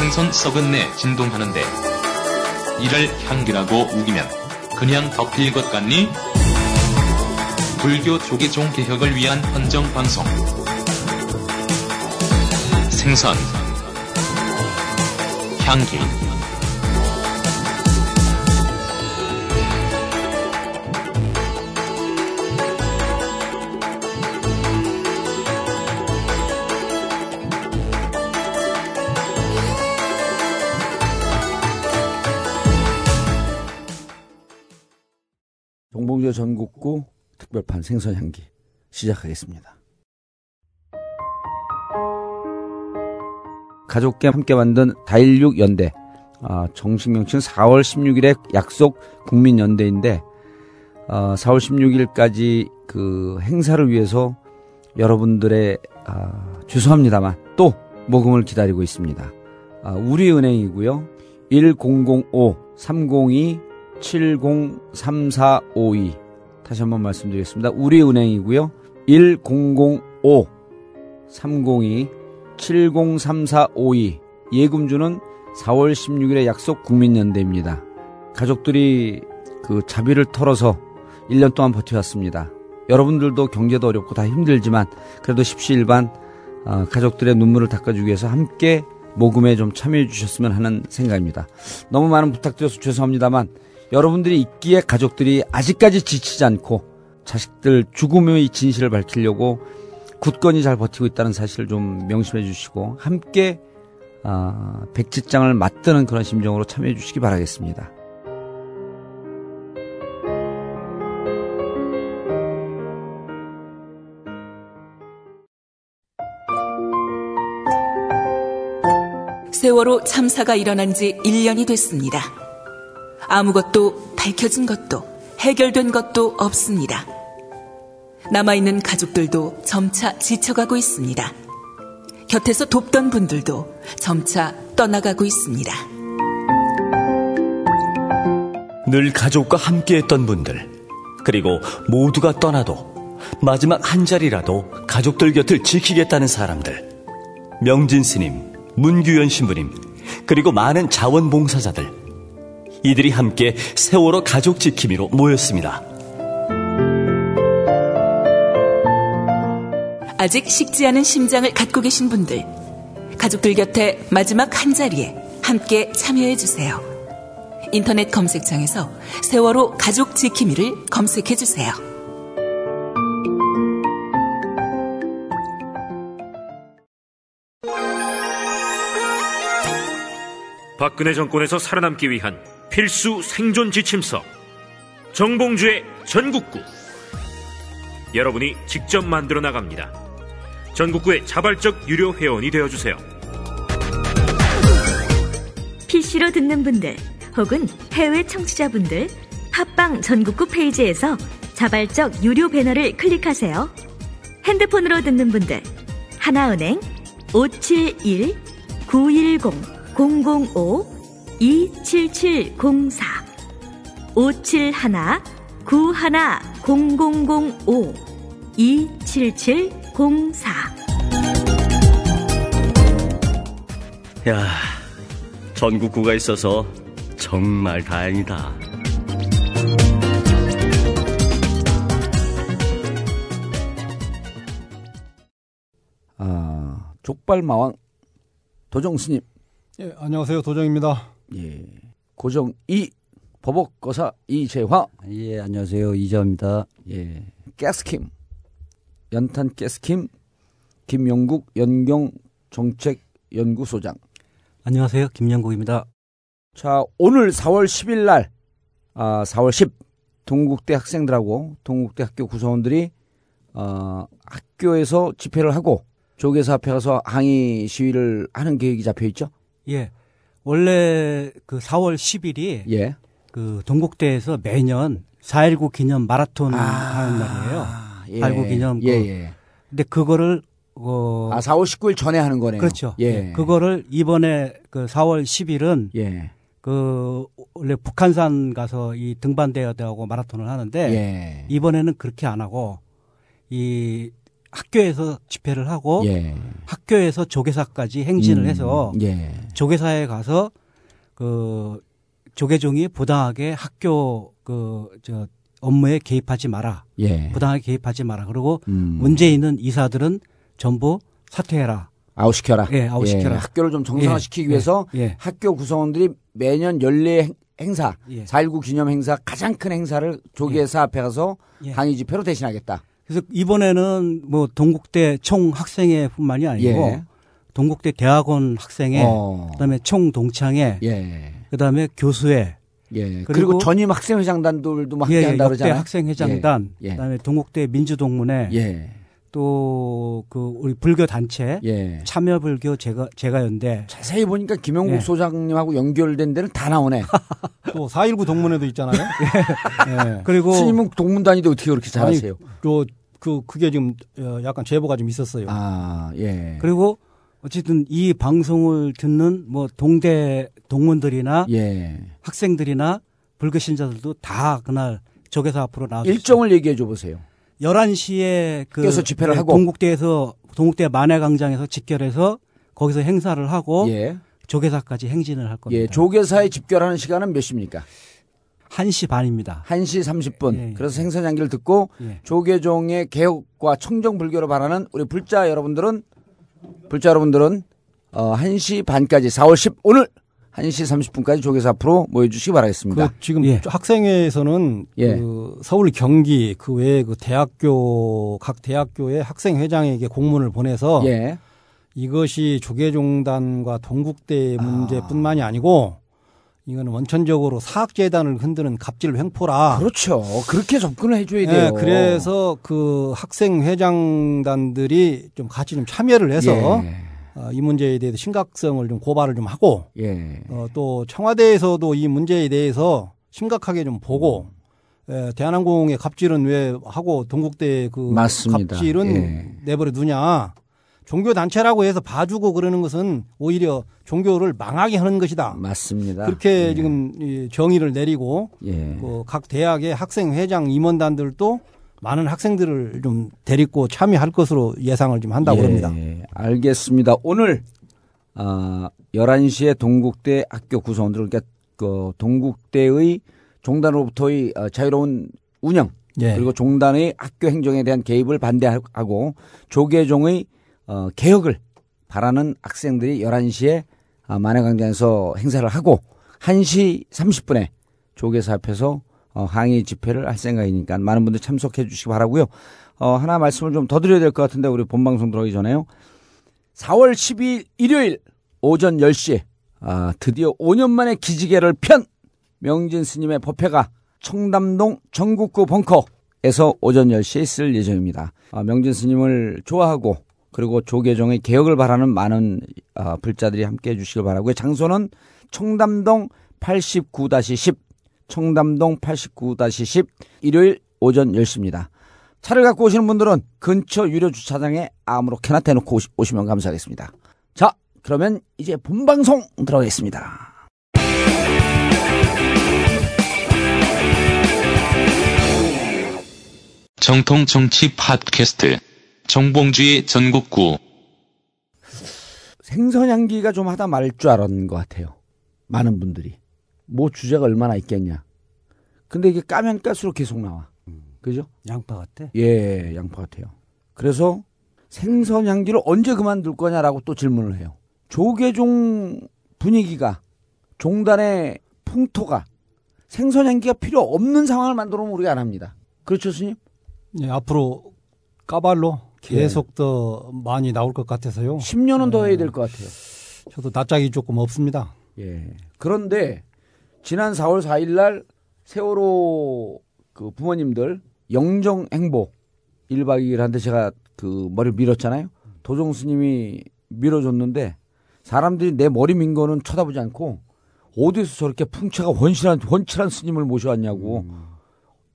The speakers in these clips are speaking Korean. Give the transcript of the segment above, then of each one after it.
생선 썩은 내 진동하는데 이를 향기라고 우기면 그냥 덮일 것 같니? 불교 조계종 개혁을 위한 헌정 방송. 생선. 향기 동봉조 전국구 특별판 생선향기 시작하겠습니다. 가족과 함께 만든 다일육 연대 아, 정식 명칭 4월 16일에 약속 국민연대인데 아, 4월 16일까지 그 행사를 위해서 여러분들의 아, 죄송합니다만 또 모금을 기다리고 있습니다. 아, 우리은행이고요. 1005 302 703452 다시 한번 말씀드리겠습니다. 우리은행이고요. 1005 302 703452 예금주는 4월 16일에 약속 국민연대입니다. 가족들이 그 자비를 털어서 1년 동안 버텨왔습니다. 여러분들도 경제도 어렵고 다 힘들지만 그래도 십시일반 어, 가족들의 눈물을 닦아주기 위해서 함께 모금에 좀 참여해 주셨으면 하는 생각입니다. 너무 많은 부탁드려서 죄송합니다만 여러분들이 있기에 가족들이 아직까지 지치지 않고 자식들 죽음의 진실을 밝히려고 굳건히 잘 버티고 있다는 사실을 좀 명심해 주시고 함께 아, 백지장을 맞드는 그런 심정으로 참여해 주시기 바라겠습니다. 세월호 참사가 일어난 지 1년이 됐습니다. 아무것도 밝혀진 것도 해결된 것도 없습니다. 남아있는 가족들도 점차 지쳐가고 있습니다. 곁에서 돕던 분들도 점차 떠나가고 있습니다. 늘 가족과 함께했던 분들, 그리고 모두가 떠나도 마지막 한 자리라도 가족들 곁을 지키겠다는 사람들, 명진 스님, 문규현 신부님, 그리고 많은 자원봉사자들, 이들이 함께 세월호 가족 지킴이로 모였습니다. 아직 식지 않은 심장을 갖고 계신 분들, 가족들 곁에 마지막 한 자리에 함께 참여해 주세요. 인터넷 검색창에서 세월호 가족 지킴이를 검색해 주세요. 박근혜 정권에서 살아남기 위한 필수 생존 지침서 정봉주의 전국구 여러분이 직접 만들어 나갑니다. 전국구의 자발적 유료 회원이 되어 주세요. PC로 듣는 분들 혹은 해외 청취자분들 팟빵 전국구 페이지에서 자발적 유료 배너를 클릭하세요. 핸드폰으로 듣는 분들 하나은행 571 910 005 27704 571 91 0005 27704 야, 전국구가 있어서 정말 다행이다. 아, 족발마왕 도정스님, 예, 안녕하세요. 도정입니다. 예, 고정 이 버벅거사 이재화, 예, 안녕하세요. 이재화입니다. 예, 가스킴 연탄 가스킴 김영국 연경 정책 연구소장. 안녕하세요. 김영국입니다. 자, 오늘 4월 10일 날, 아, 4월 10, 동국대 학생들하고 동국대 학교 구성원들이, 어, 학교에서 집회를 하고, 조계사 앞에 가서 항의 시위를 하는 계획이 잡혀 있죠? 예. 원래 그 4월 10일이 예. 그 동국대에서 매년 4.19 기념 마라톤 아, 하는 날이에요. 예. 4.19 기념. 예, 그, 예. 근데 그거를 어 아, 4월 19일 전에 하는 거네요. 그렇죠. 예. 그거를 이번에 그 4월 10일은 예. 그 원래 북한산 가서 이 등반대회하고 마라톤을 하는데 예. 이번에는 그렇게 안 하고 이 학교에서 집회를 하고 예. 학교에서 조계사까지 행진을 음, 해서 예. 조계사에 가서 그 조계종이 부당하게 학교 그 저 업무에 개입하지 마라. 예. 부당하게 개입하지 마라. 그리고 음. 문제 있는 이사들은 전부 사퇴해라. 아웃시켜라. 예, 아웃시켜라. 학교를 좀 정상화시키기 예, 위해서 예. 학교 구성원들이 매년 연례 행- 행사, 예. 4.19 기념 행사 가장 큰 행사를 조계사 앞에 가서 예. 항의 집회로 대신하겠다. 그래서 이번에는 뭐 동국대 총 학생회뿐만이 아니고 예. 동국대 대학원 학생회, 어. 그다음에 총 동창회, 예. 그다음에 교수회, 예. 그리고, 그리고 전임 학생회장단들도 막 예, 함께 한다 역대 그러잖아요. 학생회장단, 예. 예. 그다음에 동국대 민주동문회, 예. 또그 우리 불교 단체 예. 참여 불교 제가 제가 연대 자세히 보니까 김영국 예. 소장님하고 연결된 데는 다 나오네. 또 4.19 동문회도 있잖아요. 예. 그리고 스님은 동문 다니는데 어떻게 그렇게 잘하세요? 또 그, 그게 지금 어, 약간 제보가 좀 있었어요. 아, 예. 그리고 어쨌든 이 방송을 듣는 뭐 동대 동문들이나 예. 학생들이나 불교 신자들도 다 그날 조계사 앞으로 나와 일정을 얘기해 줘 보세요. 11시에 그 학교에서 집회를 네, 하고. 동국대에서 동국대 만회광장에서 직결해서 거기서 행사를 하고 예. 조계사까지 행진을 할 겁니다. 예. 조계사에 집결하는 시간은 몇 시입니까? 1시 반입니다. 1시 30분. 예, 예. 그래서 생선 양기를 듣고 예. 조계종의 개혁과 청정 불교를 바라는 우리 불자 여러분들은 불자 여러분들은 어 1시 반까지 4월 10 오늘 1시 30분까지 조계사 앞으로 모여 주시기 바라겠습니다. 그 지금 예. 학생회에서는 예. 그 서울 경기 그 외에 그 대학교 각 대학교의 학생회장에게 공문을 보내서 예. 이것이 조계종단과 동국대 문제뿐만이 아니고 이거는 원천적으로 사학재단을 흔드는 갑질 횡포라. 그렇죠. 그렇게 접근을 해 줘야 돼요. 예, 그래서 그 학생 회장단들이 좀 같이 좀 참여를 해서 예. 어, 이 문제에 대해서 심각성을 좀 고발을 좀 하고 예. 어, 또 청와대에서도 이 문제에 대해서 심각하게 좀 보고 에, 대한항공의 갑질은 왜 하고 동국대 그 맞습니다. 갑질은 예. 내버려 두냐 종교 단체라고 해서 봐주고 그러는 것은 오히려 종교를 망하게 하는 것이다. 맞습니다. 그렇게 예. 지금 이 정의를 내리고 예. 그각 대학의 학생 회장 임원단들도 많은 학생들을 좀 데리고 참여할 것으로 예상을 좀 한다고 예, 합니다. 알겠습니다. 오늘 아 11시에 동국대 학교 구성원들 그러니까 그 동국대의 종단으로부터의 어, 자유로운 운영 예. 그리고 종단의 학교 행정에 대한 개입을 반대하고 조계종의 어, 개혁을 바라는 학생들이 11시에 아, 만해광장에서 행사를 하고 1시 30분에 조계사 앞에서 어, 항의 집회를 할 생각이니까 많은 분들 참석해 주시기 바라고요. 어, 하나 말씀을 좀 더 드려야 될 것 같은데 우리 본방송 들어가기 전에요. 4월 12일 일요일 오전 10시에 아, 드디어 5년 만에 기지개를 편 명진 스님의 법회가 청담동 전국구 벙커에서 오전 10시에 있을 예정입니다. 아, 명진 스님을 좋아하고 그리고 조계종의 개혁을 바라는 많은 아, 불자들이 함께 해주시길 바라고요. 장소는 청담동 89-10 청담동 89-10 일요일 오전 10시입니다. 차를 갖고 오시는 분들은 근처 유료 주차장에 아무렇게나 대놓고 오시, 오시면 감사하겠습니다. 자, 그러면 이제 본방송 들어가겠습니다. 정통 정치 팟캐스트 정봉주의 전국구 생선향기가 좀 하다 말 줄 알았는 것 같아요. 많은 분들이. 뭐 주제가 얼마나 있겠냐. 근데 이게 까면 깔수록 계속 나와. 그죠? 양파 같아. 예, 양파 같아요. 그래서 생선 향기를 언제 그만둘 거냐라고 또 질문을 해요. 조계종 분위기가 종단의 풍토가 생선 향기가 필요 없는 상황을 만들어 놓으면 우리가 안 합니다. 그렇죠, 스님? 예, 앞으로 까발로 계속 더 많이 나올 것 같아서요. 10년은 더 해야 될 것 같아요. 저도 낯짝이 조금 없습니다. 예. 그런데 지난 4월 4일 날 세월호 그 부모님들 영정 행보 1박 2일 한테 제가 그 머리를 밀었잖아요. 도종 스님이 밀어줬는데 사람들이 내 머리 민 거는 쳐다보지 않고 어디서 저렇게 풍채가 원실한 원칠한 스님을 모셔왔냐고.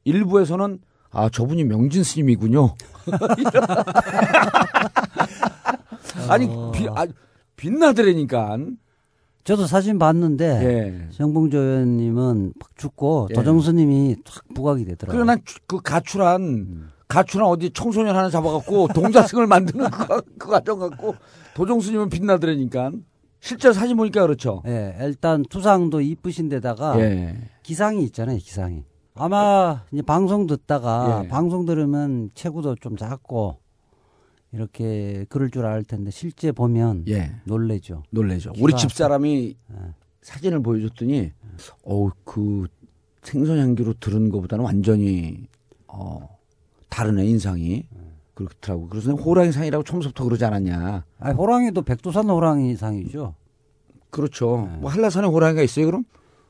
일부에서는 아 저분이 명진 스님이군요. 아니 비, 아, 빛나더라니까. 저도 사진 봤는데 예. 정봉조 의원님은 팍 죽고 예. 도정수님이 탁 부각이 되더라고요. 그리고 난그 가출한 가추나 어디 청소년 하나 잡아갖고 동자승을 만드는 그, 그 과정 갖고 도종스님은 빛나더라니까. 실제로 사진 보니까 그렇죠. 예, 일단 투상도 이쁘신데다가 예. 기상이 있잖아요, 기상이. 아마 이제 방송 듣다가 예. 방송 들으면 체구도 좀 작고 이렇게 그럴 줄 알 텐데 실제 보면 예. 놀래죠. 놀래죠. 우리 집 사람이 예. 사진을 보여줬더니, 어우, 그 생선 향기로 들은 것보다는 완전히, 어, 다르네, 인상이. 그렇더라고. 그래서 내가 호랑이 상이라고 처음부터 그러지 않았냐. 아, 호랑이도 백두산 호랑이 상이죠. 그렇죠. 네. 뭐 한라산에 호랑이가 있어요, 그럼?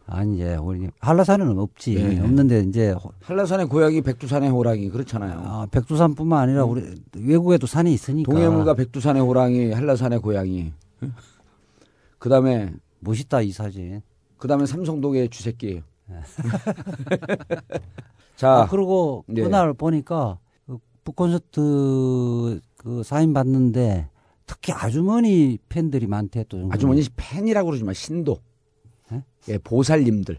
아니 이제 우리 한라산에는 없지. 예. 없는데 이제 호- 한라산의 고양이, 백두산의 호랑이 그렇잖아요. 아, 백두산뿐만 아니라 우리 외국에도 산이 있으니까 동해물과 백두산의 호랑이, 한라산의 고양이. 그 다음에, 멋있다 이 사진. 그 다음에 삼성동의 쥐새끼. 자, 아, 그리고 예. 그날 보니까 그 북콘서트 그 사인 받는데 특히 아주머니 팬들이 많대 또. 아주머니 팬이라고 그러지 마, 신도. 예? 예, 보살님들.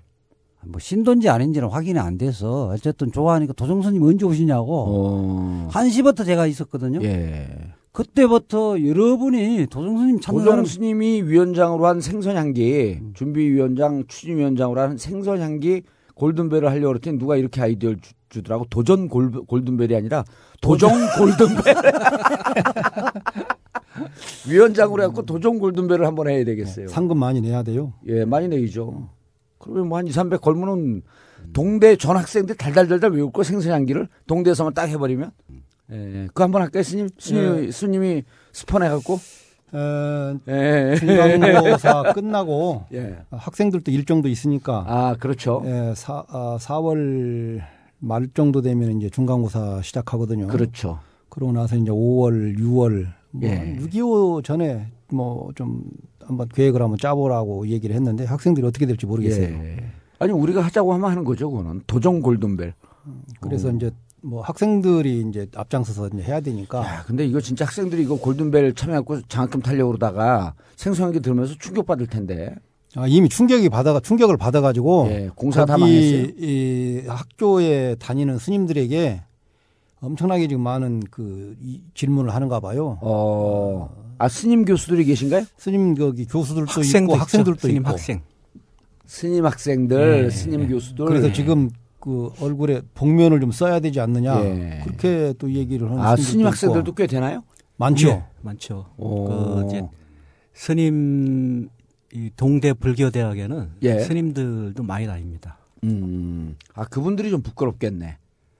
뭐 신도인지 아닌지는 확인이 안 돼서 어쨌든 좋아하니까 도정선님 언제 오시냐고 어, 한 시부터 제가 있었거든요. 예. 그때부터 여러분이 도정선님 찾는 사람 도정스님이 위원장으로 한 생선향기, 준비위원장, 추진위원장으로 한 생선향기 골든벨을 하려고 그랬더니 누가 이렇게 아이디어를 주, 주더라고. 도전 골, 골든벨이 아니라 도정 골든벨. 위원장으로 해갖고 도전 골든벨을 한번 해야 되겠어요. 상금 많이 내야 돼요. 예, 많이 내이죠. 그러면 뭐 한 2, 300 걸면은 동대 전 학생들 달달달달 외울 거 생선향기를 동대에서만 딱 해버리면. 예, 그거 한번 할까요, 스님? 스님, 스님이 스폰해갖고. 에, 예. 중간고사 끝나고 예. 학생들도 일정도 있으니까 아, 그렇죠. 예, 사, 아, 4월 말 정도 되면 이제 중간고사 시작하거든요. 그렇죠. 그러고 나서 이제 5월, 6월 뭐 예. 6.25 전에 뭐 좀 한번 계획을 한번 짜보라고 얘기를 했는데 학생들이 어떻게 될지 모르겠어요. 예. 아니, 우리가 하자고 하면 하는 거죠, 그거는. 도전 골든벨. 그래서 이제 뭐 학생들이 이제 앞장서서 이제 해야 되니까 야, 근데 이거 진짜 학생들이 이거 골든벨 참여하고 장학금 타려고 그러다가 생소한게 들으면서 충격받을 텐데. 아, 이미 충격이 받아가 충격을 받아가지고 예, 공사 다 망했어요. 이 학교에 다니는 스님들에게 엄청나게 지금 많은 그 이, 질문을 하는가 봐요. 어, 아, 스님 교수들이 계신가요? 스님 거기 교수들도 학생도 있고. 학생들도 스님 있고. 학생. 스님 학생들, 예, 스님 예. 교수들. 그래서 지금 그 얼굴에 복면을 좀 써야 되지 않느냐 예. 그렇게 또 얘기를 하는 아, 스님 있고. 학생들도 꽤 되나요? 많죠. 예, 많죠. 오. 그 이제 스님 이 동대 불교대학에는 예. 스님들도 많이 다닙니다. 음, 아, 그분들이 좀 부끄럽겠네.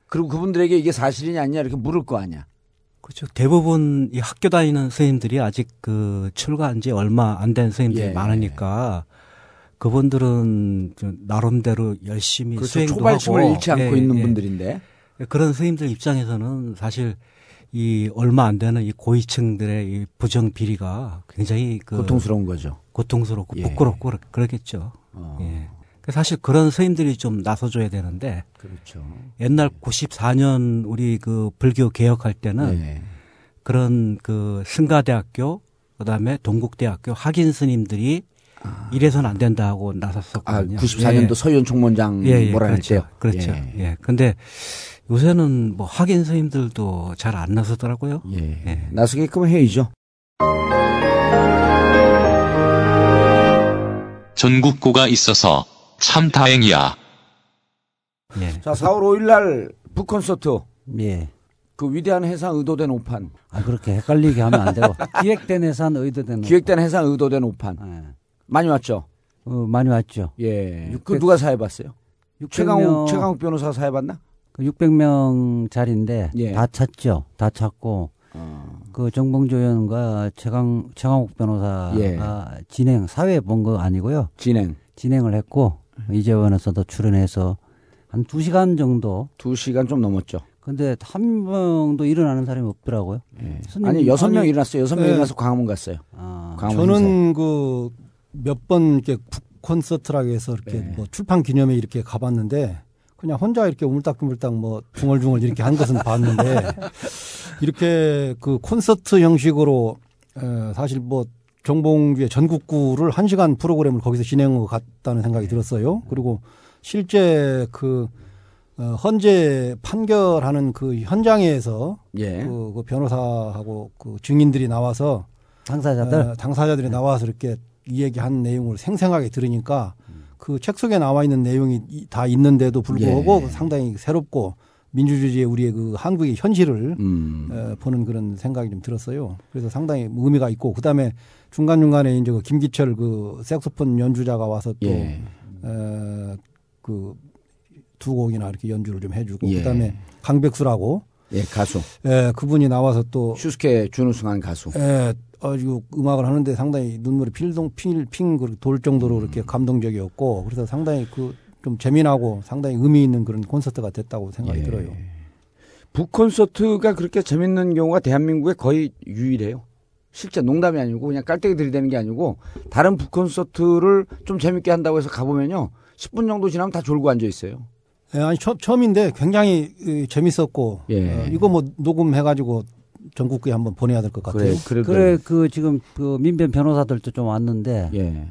그리고 그분들에게 이게 사실이냐 아니냐 이렇게 물을 거 아니야. 그렇죠. 대부분 이 학교 다니는 스님들이 아직 그 출가한 지 얼마 안된 스님들이 예. 많으니까 그분들은 좀 나름대로 열심히 그렇죠. 수행도 초발심을 하고 잃지 않고 예, 있는 예. 분들인데. 그런 스님들 입장에서는 사실 이 얼마 안 되는 이 고위층들의 이 부정 비리가 굉장히 그 고통스러운 거죠. 고통스럽고 예. 부끄럽고 그러- 그러겠죠. 어, 예. 그 사실 그런 스님들이 좀 나서줘야 되는데 그렇죠. 옛날 94년 우리 그 불교 개혁할 때는 예. 그런 그 승가대학교 그다음에 동국대학교 학인 스님들이 이래선 안 된다 하고 아, 나섰었거든요. 94년도 서현 총무장 예, 예, 뭐라 그렇죠. 했대요. 그렇죠. 예. 예. 근데 요새는 뭐 학인 스님들도 잘 안 나서더라고요. 예. 예. 나서게끔 해야죠. 전국고가 있어서 참 다행이야. 예. 자, 4월 5일 날 북콘서트. 예. 그 위대한 해상 의도된 오판. 아, 그렇게 헷갈리게 하면 안 되고. 기획된 해산 의도된. 기획된 해상 의도된 오판. 예. 많이 왔죠? 어, 많이 왔죠. 예. 그600 누가 사해봤어요? 600명, 최강욱, 최강욱 변호사 사해봤나? 그 600명 자리인데 예. 다 찼죠. 다 찼고 어. 그 정봉조 의원과 최강 최강욱 변호사가 예. 진행 사회 본 거 아니고요. 진행. 진행을 했고 이재원 변호사도 출연해서 한 2시간 정도 두 시간 좀 넘었죠. 근데 한 명도 일어나는 사람이 없더라고요. 예. 아니, 여섯 명 일어났어요. 여섯 명 예. 일어나서 광화문 갔어요. 아, 광화문. 저는 그 몇 번 이렇게 북 콘서트라고 해서 이렇게 네. 뭐 출판 기념회 이렇게 가봤는데 그냥 혼자 이렇게 우물딱우물딱 뭐 중얼중얼 이렇게 한 것은 봤는데 이렇게 그 콘서트 형식으로 에, 사실 뭐 정봉주의 전국구를 한 시간 프로그램을 거기서 진행한 것 같다는 생각이 들었어요. 그리고 실제 그 어, 헌재 판결하는 그 현장에서 예. 그, 그 변호사하고 그 증인들이 나와서 당사자들 어, 당사자들이 나와서 이렇게 이 얘기한 내용을 생생하게 들으니까 그 책 속에 나와 있는 내용이 이- 다 있는데도 불구하고 예. 상당히 새롭고 민주주의의 우리의 그 한국의 현실을 음. 어, 보는 그런 생각이 좀 들었어요. 그래서 상당히 의미가 있고 그다음에 중간 중간에 이제 그 김기철 그 색소폰 연주자가 와서 또 예. 어, 그두 곡이나 이렇게 연주를 좀 해주고 예. 그다음에 강백수라고 예, 가수. 예, 그분이 나와서 또 슈스케 준우승한 가수. 예, 아주 음악을 하는데 상당히 눈물이 필동 핑핑돌 정도로 이렇게 음. 감동적이었고 그래서 상당히 그 좀 재미나고 상당히 의미 있는 그런 콘서트가 됐다고 생각이 예. 들어요. 북 콘서트가 그렇게 재밌는 경우가 대한민국에 거의 유일해요. 실제 농담이 아니고 그냥 깔때기 들이대는 게 아니고 다른 북 콘서트를 좀 재밌게 한다고 해서 가보면요. 10분 정도 지나면 다 졸고 앉아 있어요. 예, 아니 처, 처음인데 굉장히 이, 재밌었고 예. 어, 이거 뭐 녹음해가지고 전국구에 한번 보내야 될 것 같아요. 그래, 그래, 그래 그 지금 그 민변 변호사들도 좀 왔는데 예.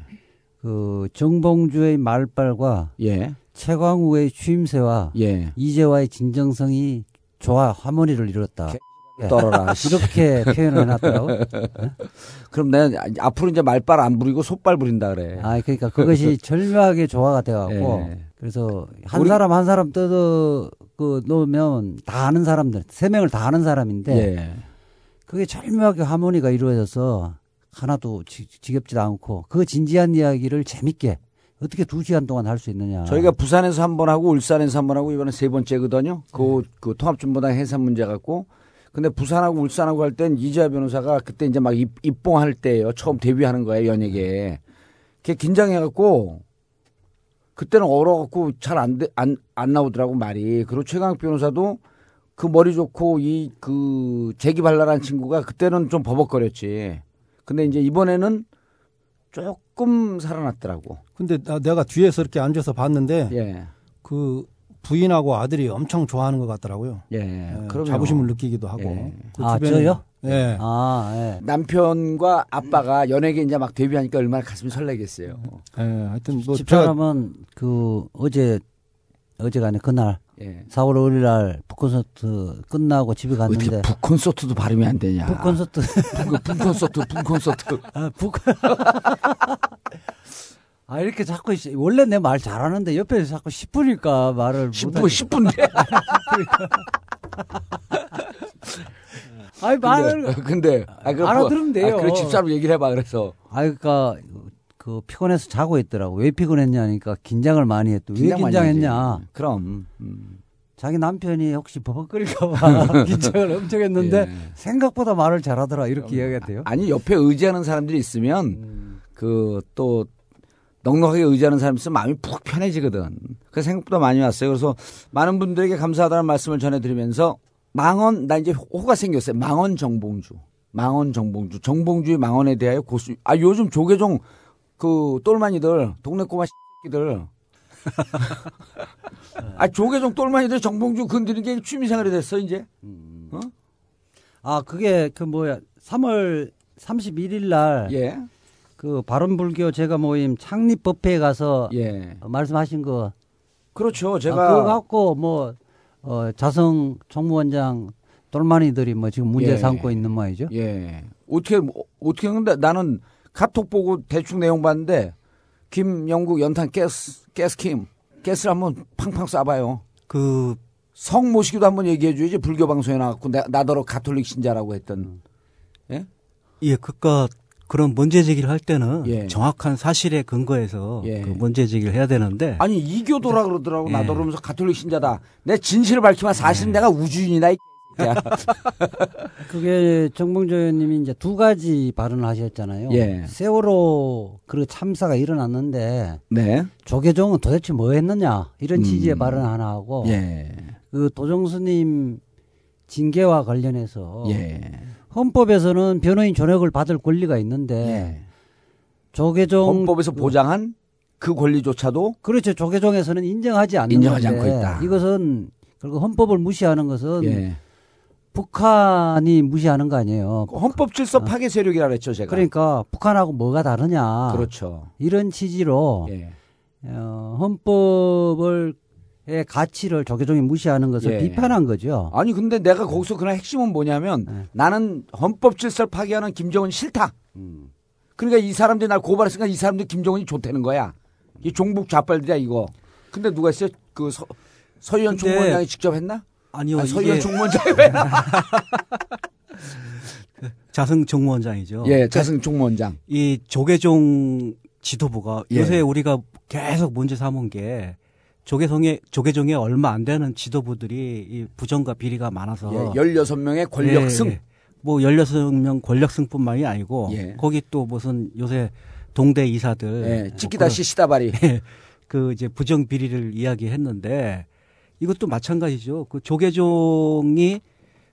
그 정봉주의 말발과 예. 최광우의 취임새와 예. 이재화의 진정성이 조화 하모니를 이뤘다. 예. 떨어라. 이렇게 표현을 해놨더라고. 그럼 내가 앞으로 이제 말빨 안 부리고 솥발 부린다 그래. 아, 그러니까 그것이 절묘하게 조화가 돼갖고 예. 그래서 한 우리- 사람 한 사람 뜯어 그 놓으면 다 아는 사람들 세 명을 다 아는 사람인데 예. 그게 절묘하게 하모니가 이루어져서 하나도 지, 지겹지도 않고 그 진지한 이야기를 재밌게 어떻게 두 시간 동안 할 수 있느냐. 저희가 부산에서 한 번 하고 울산에서 한 번 하고 이번에 세 번째거든요. 그, 그 통합진보당 해산 문제 갖고. 근데 부산하고 울산하고 할 땐 이재하 변호사가 그때 이제 막 입, 입봉할 때예요. 처음 데뷔하는 거예요, 연예계에. 걔 긴장해갖고 그때는 얼어갖고 잘 안, 안, 안 나오더라고 말이. 그리고 최강욱 변호사도 그 머리 좋고 이 그 재기발랄한 친구가 그때는 좀 버벅거렸지. 근데 이제 이번에는 조금 살아났더라고. 근데 나, 내가 뒤에서 이렇게 앉아서 봤는데 예. 그 부인하고 아들이 엄청 좋아하는 것 같더라고요. 예. 예. 자부심을 느끼기도 하고. 예. 그 아, 주변에- 저요? 예. 아, 예. 남편과 아빠가 연예계 이제 막 데뷔하니까 얼마나 가슴이 설레겠어요. 예, 하여튼 뭐 집사람은 그 어제 어제가 아니 그날 예. 4월 5일 날 북콘서트 끝나고 집에 어떻게 갔는데 북 콘서트도 발음이 안 되냐? 북콘서트 북, 북 콘서트, 북 콘서트. 아, 북. 아, 이렇게 자꾸, 시- 원래 내 말 잘하는데 옆에서 자꾸 10분이니까 말을. 10분, 못 10분인데. 아니, 말을. 근데, 아, 그, 알아들으면 돼요. 아, 그 집사람 얘기를 해봐, 그래서. 아, 그니까, 그, 피곤해서 자고 있더라고. 왜 피곤했냐니까 긴장을 많이 했대. 왜 긴장 많이 긴장했냐. 하지. 그럼. 음. 자기 남편이 혹시 버벅거릴까봐 긴장을 엄청 했는데 예. 생각보다 말을 잘하더라. 이렇게 이야기했대요. 아니, 옆에 의지하는 사람들이 있으면, 그, 또, 넉넉하게 의지하는 사람이 있으면 마음이 푹 편해지거든. 그 생각보다 많이 왔어요. 그래서 많은 분들에게 감사하다는 말씀을 전해드리면서 망언, 나 이제 호가 생겼어요. 망언 정봉주. 망언 정봉주. 정봉주의 망언에 대하여 고수, 아, 요즘 조계종 그 똘마니들, 동네 꼬마 새끼들. 아, 조계종 똘마니들 정봉주 건드리는 게 취미생활이 됐어, 이제. 아, 그게 그 뭐야. 3월 31일 날 예. 그 바른불교 제가 모임 창립법회에 가서 예. 어, 말씀하신 거 그렇죠. 제가 제가. 그거 갖고 뭐 어, 자성 총무원장 똘마니들이 뭐 지금 문제 예. 삼고 있는 모양이죠. 예. 어떻게, 뭐, 어떻게 했는데 나는 카톡 보고 대충 내용 봤는데 김영국 연탄 가스, 가스 킴. 가스를 한번 팡팡 쏴봐요. 그, 성 모시기도 한번 얘기해줘야지 불교 방송에 나왔고 나, 나더러 가톨릭 신자라고 했던. 예? 예, 그니까 그런 문제 제기를 할 때는 예. 정확한 사실에 근거해서 예. 그 문제 제기를 해야 되는데 아니 이교도라 그러더라고 예. 나더러 면서 가톨릭 신자다. 내 진실을 밝히면 사실 은 내가 우주인이다. 이 새끼야. 그게 정봉조 의원님이 이제 두 가지 발언을 하셨잖아요. 예. 세월호 그 참사가 일어났는데 네. 조계종은 도대체 뭐 했느냐 이런 음. 취지의 발언 하나 하고 예. 그 도정스님 징계와 관련해서 예. 헌법에서는 변호인 존역을 받을 권리가 있는데 예. 조계종 헌법에서 그- 보장한 그 권리조차도 그렇죠. 조계종에서는 인정하지 않는 인정하지 않고 있다. 이것은 그리고 헌법을 무시하는 것은 예. 북한이 무시하는 거 아니에요. 헌법 질서 파괴 세력이라 그랬죠, 제가. 그러니까 북한하고 뭐가 다르냐 그렇죠. 이런 취지로 예. 어, 헌법을 가치를 조계종이 무시하는 것을 예. 비판한 거죠. 아니 근데 내가 거기서 그날 핵심은 뭐냐면 네. 나는 헌법 질서를 파괴하는 김정은 싫다. 음. 그러니까 이 사람들이 날 고발했으니까 이 사람들 김정은이 좋다는 거야. 이 종북 좌빨들이야 이거. 근데 누가 했어요? 그 서, 서희연 총무원장이 직접 했나? 아니요, 아니, 이게 총무원장이 왜? 자승 정무원장이죠. 예, 자승 총무원장. 이 조계종 지도부가 예. 요새 우리가 계속 문제 삼은 게 조계종에 조계종에 얼마 안 되는 지도부들이 이 부정과 비리가 많아서 예, 16명의 권력승. 예, 예. 뭐 16명 권력승뿐만이 아니고 예. 거기 또 무슨 요새 동대 이사들 예, 찍기다시 시다바리. 예, 그 이제 부정 비리를 이야기했는데 이것도 마찬가지죠. 그 조계종이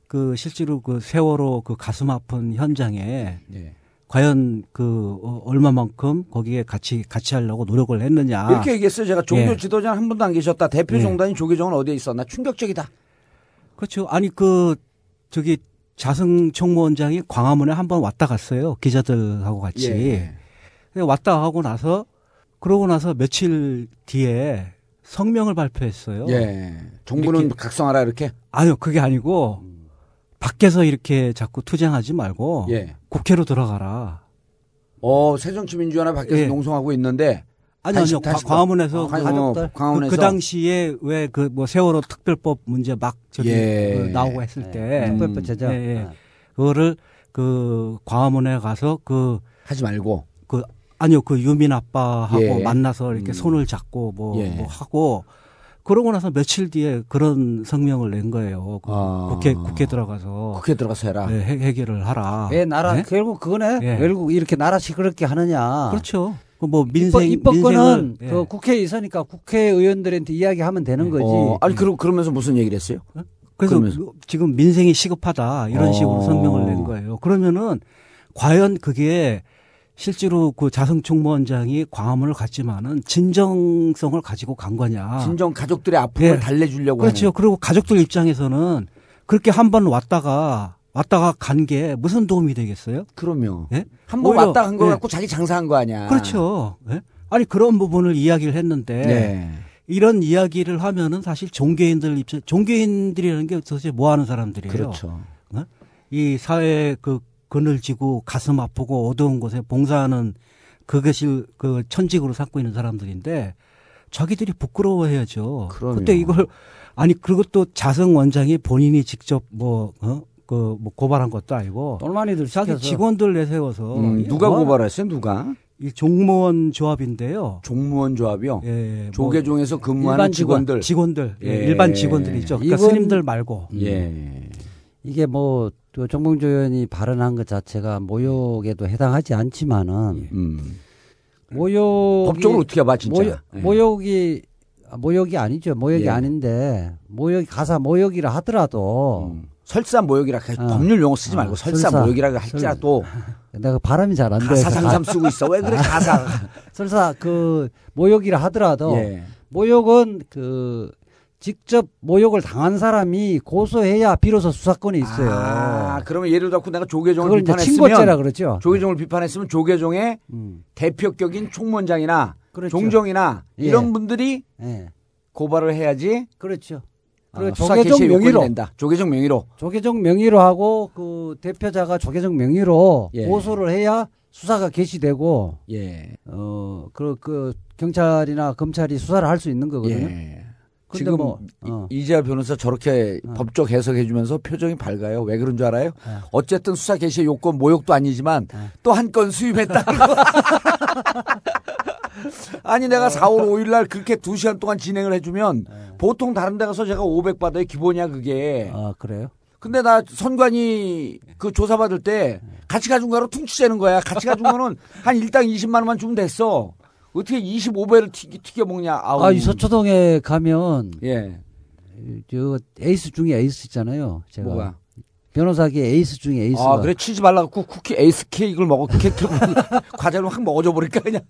그 실제로 그 세월호 그 가슴 아픈 현장에 예. 과연 그 어, 얼마만큼 거기에 같이 같이 하려고 노력을 했느냐. 이렇게 얘기했어요. 제가 종교 예. 지도자는 한 분도 안 계셨다. 대표 예. 종단인 조계종은 어디에 있었나? 충격적이다. 그렇죠. 아니 그 저기 자승 총무원장이 광화문에 한 번 왔다 갔어요. 기자들하고 같이. 예. 왔다 하고 나서 그러고 나서 며칠 뒤에 성명을 발표했어요. 예. 정부는 이렇게- 각성하라 이렇게. 아니요, 그게 아니고 밖에서 이렇게 자꾸 투쟁하지 말고 예. 국회로 들어가라. 어, 새정치민주연합 밖에서 예. 농성하고 있는데 아니 아니요, 다시 과- 광화문에서 아, 그, 광화문, 광화문에서 그, 그 당시에 왜 그 뭐 세월호 특별법 문제 막 저기 예. 그 나오고 했을 때 음. 특별법 제정. 예, 예. 아. 그거를 그 광화문에 가서 그 하지 말고 그 아니요 그 유민 아빠하고 예. 만나서 이렇게 음. 손을 잡고 뭐, 예. 뭐 하고 그러고 나서 며칠 뒤에 그런 성명을 낸 거예요. 그 아. 국회 국회 들어가서 국회 들어가서 해라. 네, 해, 해결을 하라. 왜 나라 네? 결국 그거네. 예. 결국 이렇게 나라 시끄럽게 하느냐. 그렇죠. 그뭐 입법, 민생 입법권은 민생을- 예. 그 국회에 있으니까 국회의원들한테 이야기하면 되는 거지. 어, 아니 그러, 그러면서 무슨 얘기를 했어요? 그래서 그러면서. 지금 민생이 시급하다 이런 어. 식으로 성명을 낸 거예요. 그러면은 과연 그게 실제로 그 자승 총무원장이 광화문을 갔지만은 진정성을 가지고 간 거냐? 진정 가족들의 아픔을 예. 달래주려고 그렇죠. 하는. 그리고 가족들 입장에서는 그렇게 한 번 왔다가 왔다가 간 게 무슨 도움이 되겠어요? 그럼요. 예? 한번 오히려, 왔다 간거 예. 갖고 자기 장사한 거 아니야. 그렇죠. 예? 아니 그런 부분을 이야기를 했는데 네. 이런 이야기를 하면은 사실 종교인들 입장 종교인들이라는 게 도대체 뭐 하는 사람들이에요. 그렇죠. 이 사회 그 그늘 지고 가슴 아프고 어두운 곳에 봉사하는 그것을 그 천직으로 삼고 있는 사람들인데 자기들이 부끄러워해야죠. 그럼요. 그때 이걸 아니 그리고 또 자성 원장이 본인이 직접 뭐 어 그 뭐 고발한 것도 아니고 똘마니들 자기 직원들 내세워서 음, 이 누가 뭐- 고발했어요? 누가? 이 종무원 조합인데요. 종무원 조합이요. 예, 뭐 조계종에서 근무하는 일반 직원, 직원들. 직원들 예, 예. 일반 직원들 있죠. 그러니까 스님들 말고 예. 이게 뭐 또 정봉주 의원이 발언한 것 자체가 모욕에도 해당하지 않지만은 음. 모욕 법적으로 어떻게 봐 진짜? 모욕, 예. 모욕이 아, 모욕이 아니죠. 모욕이 예. 아닌데 모욕 가사 모욕이라 하더라도 음. 설사 모욕이라 어. 법률 용어 쓰지 어, 말고 설사, 설사. 모욕이라 할지라도 내가 발음이 잘 안 돼. 가사 상삼 쓰고 있어. 왜 그래 가사? 설사 그 모욕이라 하더라도 예. 모욕은 그 직접 모욕을 당한 사람이 고소해야 비로소 수사권이 있어요. 아, 그러면 예를 들어 내가 조계종을 비판했으면 친고죄라 그러죠. 조계종을 비판했으면 조계종의 음, 대표격인 총무원장이나 그렇죠. 종정이나 예. 이런 분들이 예, 고발을 해야지 그렇죠. 어, 그리고 조계종 명의로 된다. 조계종 명의로. 조계종 명의로 하고 그 대표자가 조계종 명의로 예. 고소를 해야 수사가 개시되고 예. 어그 그 경찰이나 검찰이 수사를 할 수 있는 거거든요. 예. 지금 뭐, 어. 이- 이재하 변호사 저렇게 어. 법적 해석해주면서 표정이 밝아요. 왜 그런 줄 알아요? 네. 어쨌든 수사 개시의 요건 모욕도 아니지만 네. 또한 건 수입했다. 아니 내가 4월 5일 날 그렇게 2시간 동안 진행을 해주면 보통 다른 데 가서 제가 500 받아요. 기본이야 그게. 아 그래요? 근데 나 선관위 그 조사받을 때 같이 가준 거로 퉁치자는 거야. 같이 가준 거는 한 일당 20만 원만 주면 됐어. 어떻게 25배를 튀겨, 튀겨 먹냐. 아우. 아 이 서초동에 가면 예. 저 에이스 중에 에이스 있잖아요. 제가 뭐가? 변호사계 에이스 중에 에이스가 아, 그래 치즈 발라갖고 쿠키 에이스 케이크를 먹어 케이크를 과자를 확 먹어줘 버릴까 그냥.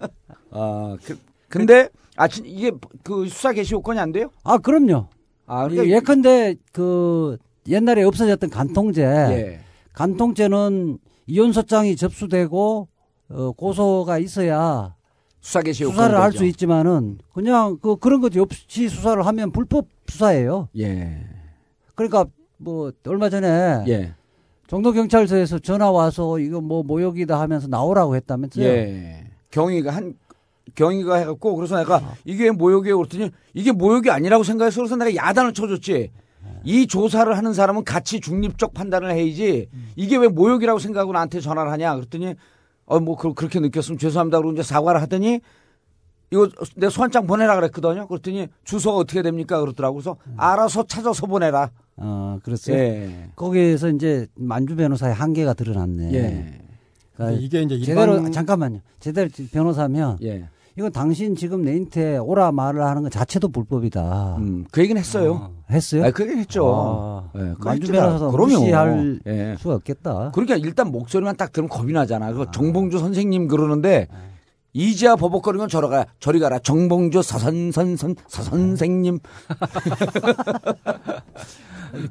아, 그, 근데 아 진, 이게 그 수사 개시 요건이 안 돼요? 아 그럼요. 아, 예, 예컨대 그 옛날에 없어졌던 간통죄, 예. 간통죄는 이혼소장이 접수되고 어, 고소가 있어야 수사 개시 수사를 할 수 있지만은 그냥 그 그런 것이 없이 수사를 하면 불법 수사예요. 예. 그러니까 뭐 얼마 전에 예. 정도 경찰서에서 전화 와서 이거 뭐 모욕이다 하면서 나오라고 했다면서요. 예. 경위가 한 경위가 해갖고 그래서 내가 이게 모욕이에요 그랬더니 이게 모욕이 아니라고 생각해서 그래서 내가 야단을 쳐줬지. 이 조사를 하는 사람은 같이 중립적 판단을 해야지 이게 왜 모욕이라고 생각하고 나한테 전화를 하냐 그랬더니 어뭐 그렇게 느꼈으면 죄송합니다 그러고 이제 사과를 하더니 이거 내 소환장 보내라 그랬거든요 그랬더니 주소가 어떻게 됩니까 그러더라고 그래서 알아서 찾아서 보내라 어, 그랬어요. 예. 거기에서 이제 만주 변호사의 한계가 드러났네. 예. 그러니까 이게 이제 제대로 일반 잠깐만요. 제대로 변호사면 예. 이건 당신 지금 내한테 오라 말을 하는 것 자체도 불법이다. 음, 그 얘기는 했어요. 어, 했어요? 아, 그 얘기는 했죠. 아, 예, 그거 만주 했죠. 변호사도 그럼요. 무시할 예. 수가 없겠다. 그러니까 일단 목소리만 딱 들으면 겁이 나잖아. 그 정봉주 선생님 그러는데 이제야 버벅거리면 저러 가 저리 가라. 정봉주 서선선선 서선생님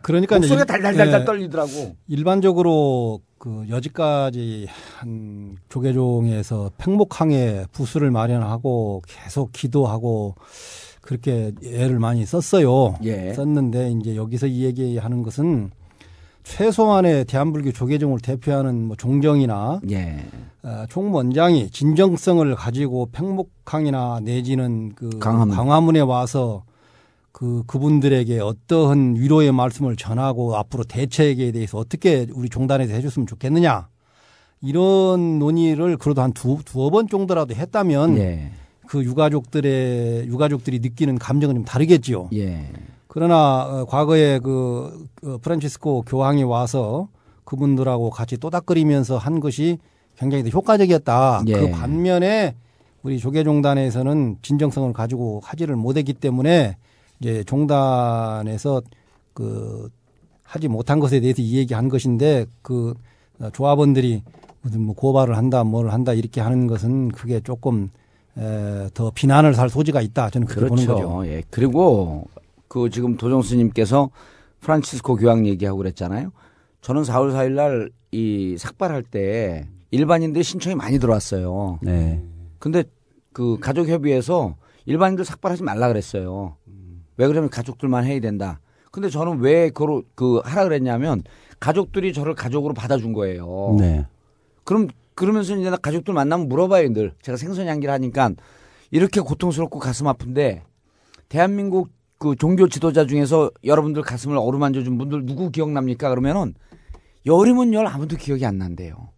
그러니까 목소리가 일- 달달달달 예, 떨리더라고. 일반적으로 그 여지까지 한 조계종에서 팽목항에 부수를 마련하고 계속 기도하고 그렇게 애를 많이 썼어요. 예. 썼는데 이제 여기서 이 얘기하는 것은 최소한의 대한불교 조계종을 대표하는 뭐 종정이나 예. 어, 총무원장이 진정성을 가지고 팽목항이나 내지는 그 강화문. 강화문에 와서 그 그분들에게 어떠한 위로의 말씀을 전하고 앞으로 대책에 대해서 어떻게 우리 종단에서 해줬으면 좋겠느냐 이런 논의를 그래도 한 두 두어 번 정도라도 했다면 예. 그 유가족들의 유가족들이 느끼는 감정은 좀 다르겠지요. 예. 그러나 어, 과거에 그, 그 프란치스코 교황이 와서 그분들하고 같이 또닥거리면서 한 것이 굉장히 효과적이었다. 예. 그 반면에 우리 조계종단에서는 진정성을 가지고 하지를 못했기 때문에 이제 종단에서 그 하지 못한 것에 대해서 이 얘기한 것인데 그 조합원들이 무슨 뭐 고발을 한다 뭘 한다 이렇게 하는 것은 그게 조금 에, 더 비난을 살 소지가 있다 저는 그렇게 보는 거죠. 그렇죠. 예. 그리고 그 지금 도정스님께서 프란치스코 교황 얘기하고 그랬잖아요. 저는 4월 4일 날 이 삭발할 때 일반인들 신청이 많이 들어왔어요. 네. 근데 그 가족협의회에서 일반인들 삭발하지 말라 그랬어요. 왜 그러면 가족들만 해야 된다. 근데 저는 왜 그걸 그 하라 그랬냐면 가족들이 저를 가족으로 받아준 거예요. 네. 그럼 그러면서 이제 나 가족들 만나면 물어봐요, 늘. 제가 생선양기를 하니까 이렇게 고통스럽고 가슴 아픈데 대한민국 그 종교 지도자 중에서 여러분들 가슴을 어루만져 준 분들 누구 기억납니까? 그러면은 열이면 열 아무도 기억이 안 난대요.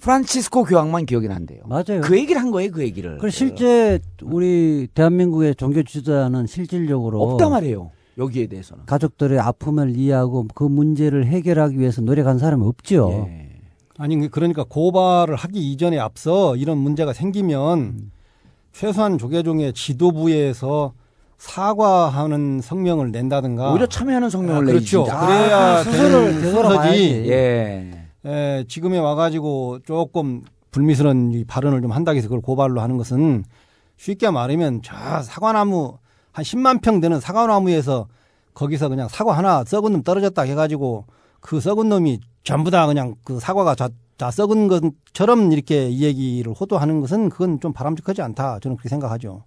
프란치스코 교황만 기억이 난대요. 맞아요. 그 얘기를 한 거예요, 그 얘기를. 그 실제 우리 대한민국의 종교 지도자는 실질적으로 없단 말이에요. 여기에 대해서는. 가족들의 아픔을 이해하고 그 문제를 해결하기 위해서 노력한 사람이 없죠. 예. 아니 그러니까 고발을 하기 이전에 앞서 이런 문제가 생기면 최소한 조계종의 지도부에서 사과하는 성명을 낸다든가 오히려 참여하는 성명을 아, 내지. 그렇죠. 그래야 스스로를 되는 되돌아봐야지. 예. 에, 지금에 와가지고 조금 불미스러운 이 발언을 좀 한다고 해서 그걸 고발로 하는 것은 쉽게 말하면 저 사과나무 한 10만 평 되는 사과나무에서 거기서 그냥 사과 하나 썩은 놈 떨어졌다 해가지고 그 썩은 놈이 전부 다 그냥 그 사과가 다, 다 썩은 것처럼 이렇게 이 얘기를 호도하는 것은 그건 좀 바람직하지 않다. 저는 그렇게 생각하죠.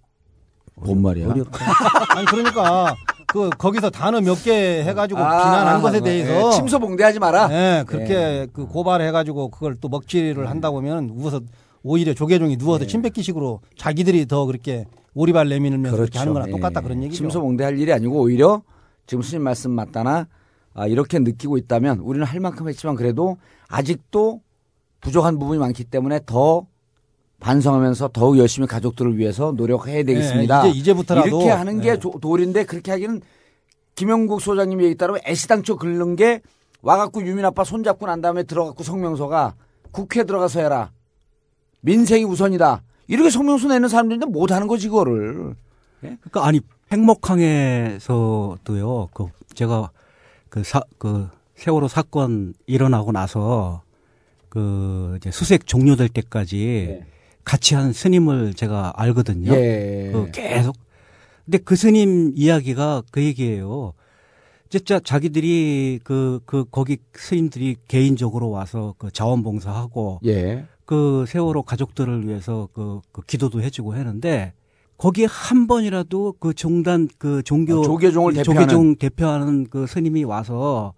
뭔 말이야? 아니 그러니까 그 거기서 단어 몇 개 해가지고 아, 비난한 아, 것에 아, 대해서 예, 침소봉대하지 마라. 네, 그렇게 예. 그 고발해가지고 그걸 또 먹칠을 한다 보면 누워서 오히려 조계종이 누워서 침 뱉기식으로 자기들이 더 그렇게 오리발 내밀면서 그렇게 하는 거랑 예. 똑같다 그런 얘기죠. 침소봉대할 일이 아니고 오히려 지금 스님 말씀 맞다나 아, 이렇게 느끼고 있다면 우리는 할 만큼 했지만 그래도 아직도 부족한 부분이 많기 때문에 더 반성하면서 더욱 열심히 가족들을 위해서 노력해야 되겠습니다. 네, 이제 이제부터라도 이렇게 하는 게 네. 도- 도리인데 그렇게 하기는 김영국 소장님 얘기 따르면 애시당초 긁는 게 와갖고 유민 아빠 손잡고 난 다음에 들어갖고 성명서가 국회 들어가서 해라. 민생이 우선이다. 이렇게 성명서 내는 사람들인데 못하는 거지 그거를. 그러니까 아니 팽목항에서도요. 그 제가 그 사 그 세월호 사건 일어나고 나서 그 이제 수색 종료될 때까지 같이 한 스님을 제가 알거든요. 예. 그 계속. 근데 그 스님 이야기가 그 얘기예요. 진짜 자기들이 그, 그, 거기 스님들이 개인적으로 와서 그 자원봉사하고 예. 그 세월호 가족들을 위해서 그, 그 기도도 해주고 하는데 거기에 한 번이라도 그 종단 그 종교 아, 조계종을 대표하는. 조계종 대표하는 그 스님이 와서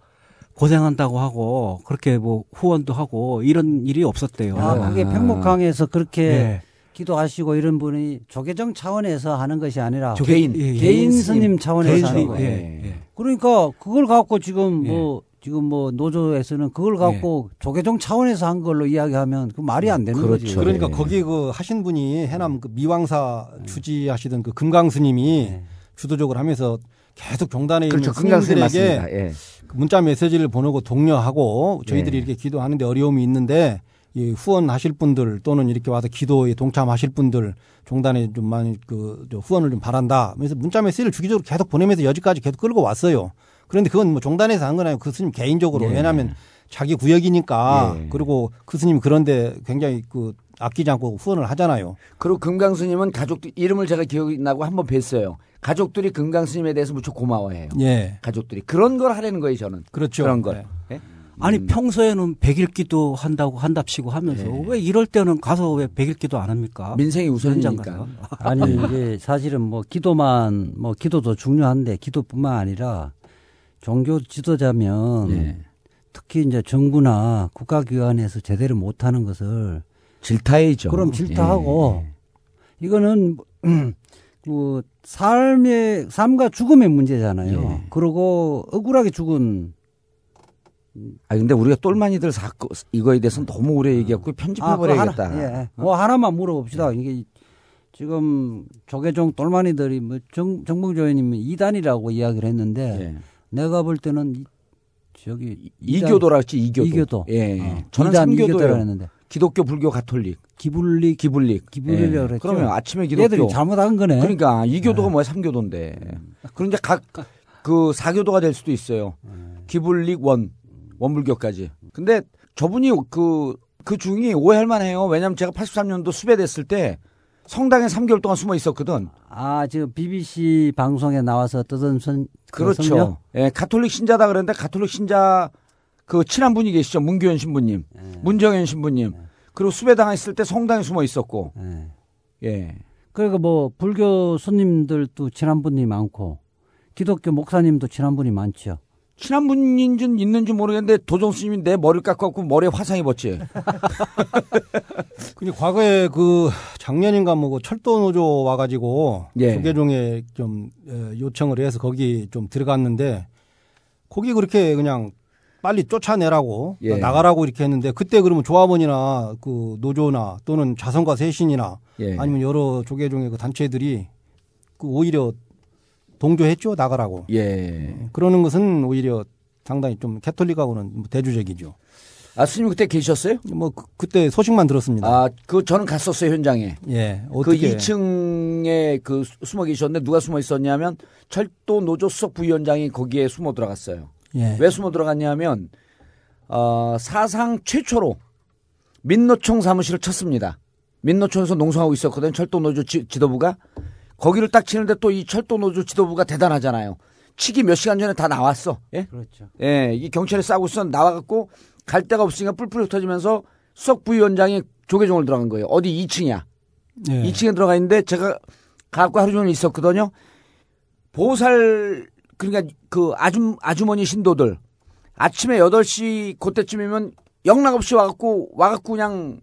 고생한다고 하고 그렇게 뭐 후원도 하고 이런 일이 없었대요. 아, 그게 평목항에서 그렇게 예. 기도하시고 이런 분이 조계종 차원에서 하는 것이 아니라 조계- 개인, 예, 예. 개인 스님 차원에서 개인 하는 거예요. 예, 예. 그러니까 그걸 갖고 지금 예. 뭐 지금 뭐 노조에서는 그걸 갖고 조계종 차원에서 한 걸로 이야기하면 그 말이 안 되는 그렇죠. 거지. 그러니까 예. 거기 그 하신 분이 해남 그 미왕사 주지하시던 그 금강 스님이 네. 주도적으로 하면서 계속 종단에 그렇죠. 있는 스님들에게. 예. 그 문자 메시지를 보내고 독려하고 저희들이 예. 이렇게 기도하는데 어려움이 있는데 이 후원하실 분들 또는 이렇게 와서 기도에 동참하실 분들 종단에 좀 많이 그저 후원을 좀 바란다. 그래서 문자 메시지를 주기적으로 계속 보내면서 여지까지 계속 끌고 왔어요. 그런데 그건 뭐 종단에서 한 건 아니고 그 스님 개인적으로 예. 왜냐하면 자기 구역이니까 예. 그리고 그 스님 그런데 굉장히 그 아끼지 않고 후원을 하잖아요. 그리고 금강 스님은 가족들 이름을 제가 기억이 나고 한 번 뵀어요. 가족들이 금강 스님에 대해서 무척 고마워해요. 예. 가족들이 그런 걸 하려는 거예요, 저는. 그렇죠. 그런 걸. 예. 예? 아니 음. 평소에는 백일기도 한다고 한답시고 하면서 예. 왜 이럴 때는 가서 왜 백일기도 안 합니까? 민생이 우선이니까. 아니 이제 사실은 뭐 기도만 뭐 기도도 중요한데 기도뿐만 아니라 종교 지도자면 예. 특히 이제 정부나 국가기관에서 제대로 못하는 것을 질타해죠. 그럼 질타하고 이거는 그 삶의 삶과 죽음의 문제잖아요. 예. 그러고 억울하게 죽은 아 근데 우리가 똘마니들 사건 이거에 대해서 는 너무 오래 얘기했고 편집해 아, 버려야겠다. 하나, 예. 그거 하나만 물어봅시다. 이게 지금 조계종 똘마니들이 뭐 정, 정봉조회님이 이단이라고 이야기를 했는데 예. 내가 볼 때는 이- 저기 이단- 이교도라 했지 이교도. 이교도. 예. 어, 저는 이단 삼교도예요. 이교도라 했는데 기독교, 불교, 가톨릭, 기불리 기불릭. 기불리라 예. 그랬죠. 그러면 아침에 기독교. 얘들이 잘못한 거네. 그러니까 이교도가 뭐야 삼교도인데. 그런데 각 그 사교도가 될 수도 있어요. 기불릭 원 원불교까지. 근데 저분이 그그 중이 오해할 만해요. 왜냐면 제가 83년도 수배됐을 때 성당에 3개월 동안 숨어 있었거든. 아 지금 BBC 방송에 나와서 뜨던 선 그? 그렇죠. 예, 가톨릭 신자다 그랬는데 가톨릭 신자 그 친한 분이 계시죠. 문교현 신부님, 네. 문정현 신부님. 그리고 수배당했을 때 성당에 숨어 있었고. 예. 예. 그러니까 뭐 불교 손님들도 친한 분이 많고 기독교 목사님도 친한 분이 많죠. 친한 분인지는 있는지 모르겠는데 도정 스님이 내 머리를 깎아갖고 머리에 화상 입었지. 근데 과거에 그 작년인가 뭐그 철도 노조 와가지고 예. 조계종에 좀 에, 요청을 해서 거기 좀 들어갔는데 거기 그렇게 그냥 빨리 쫓아내라고 예. 나가라고 이렇게 했는데 그때 그러면 조합원이나 그 노조나 또는 자선과 세신이나 예. 아니면 여러 조계종의 그 단체들이 그 오히려 동조했죠 나가라고 예. 그러는 것은 오히려 상당히 좀 캐톨릭하고는 뭐 대조적이죠. 아 스님 그때 계셨어요? 뭐 그, 때 소식만 들었습니다. 아, 그 저는 갔었어요 현장에. 예, 그 어떻게 2층에 그 수- 숨어 계셨는데 누가 숨어 있었냐면 철도 노조 수석 부위원장이 거기에 숨어 들어갔어요. 예. 왜 숨어 들어갔냐면 어, 사상 최초로 민노총 사무실을 쳤습니다. 민노총에서 농성하고 있었거든요. 철도 노조 지, 도부가 거기를 딱 치는데 또 이 철도 노조 지도부가 대단하잖아요. 치기 몇 시간 전에 다 나왔어. 예? 그렇죠. 예, 이 경찰에 싸고 있어 나와갖고 갈 데가 없으니까 뿔뿔 흩어지면서 수석 부위원장이 조계종을 들어간 거예요. 어디 2층이야. 예. 2층에 들어가 있는데 제가 가갖고 하루 종일 있었거든요. 보살 그러니까 그 아줌 아주머니 신도들 아침에 8시 그때쯤이면 영락 없이 와갖고 와갖고 그냥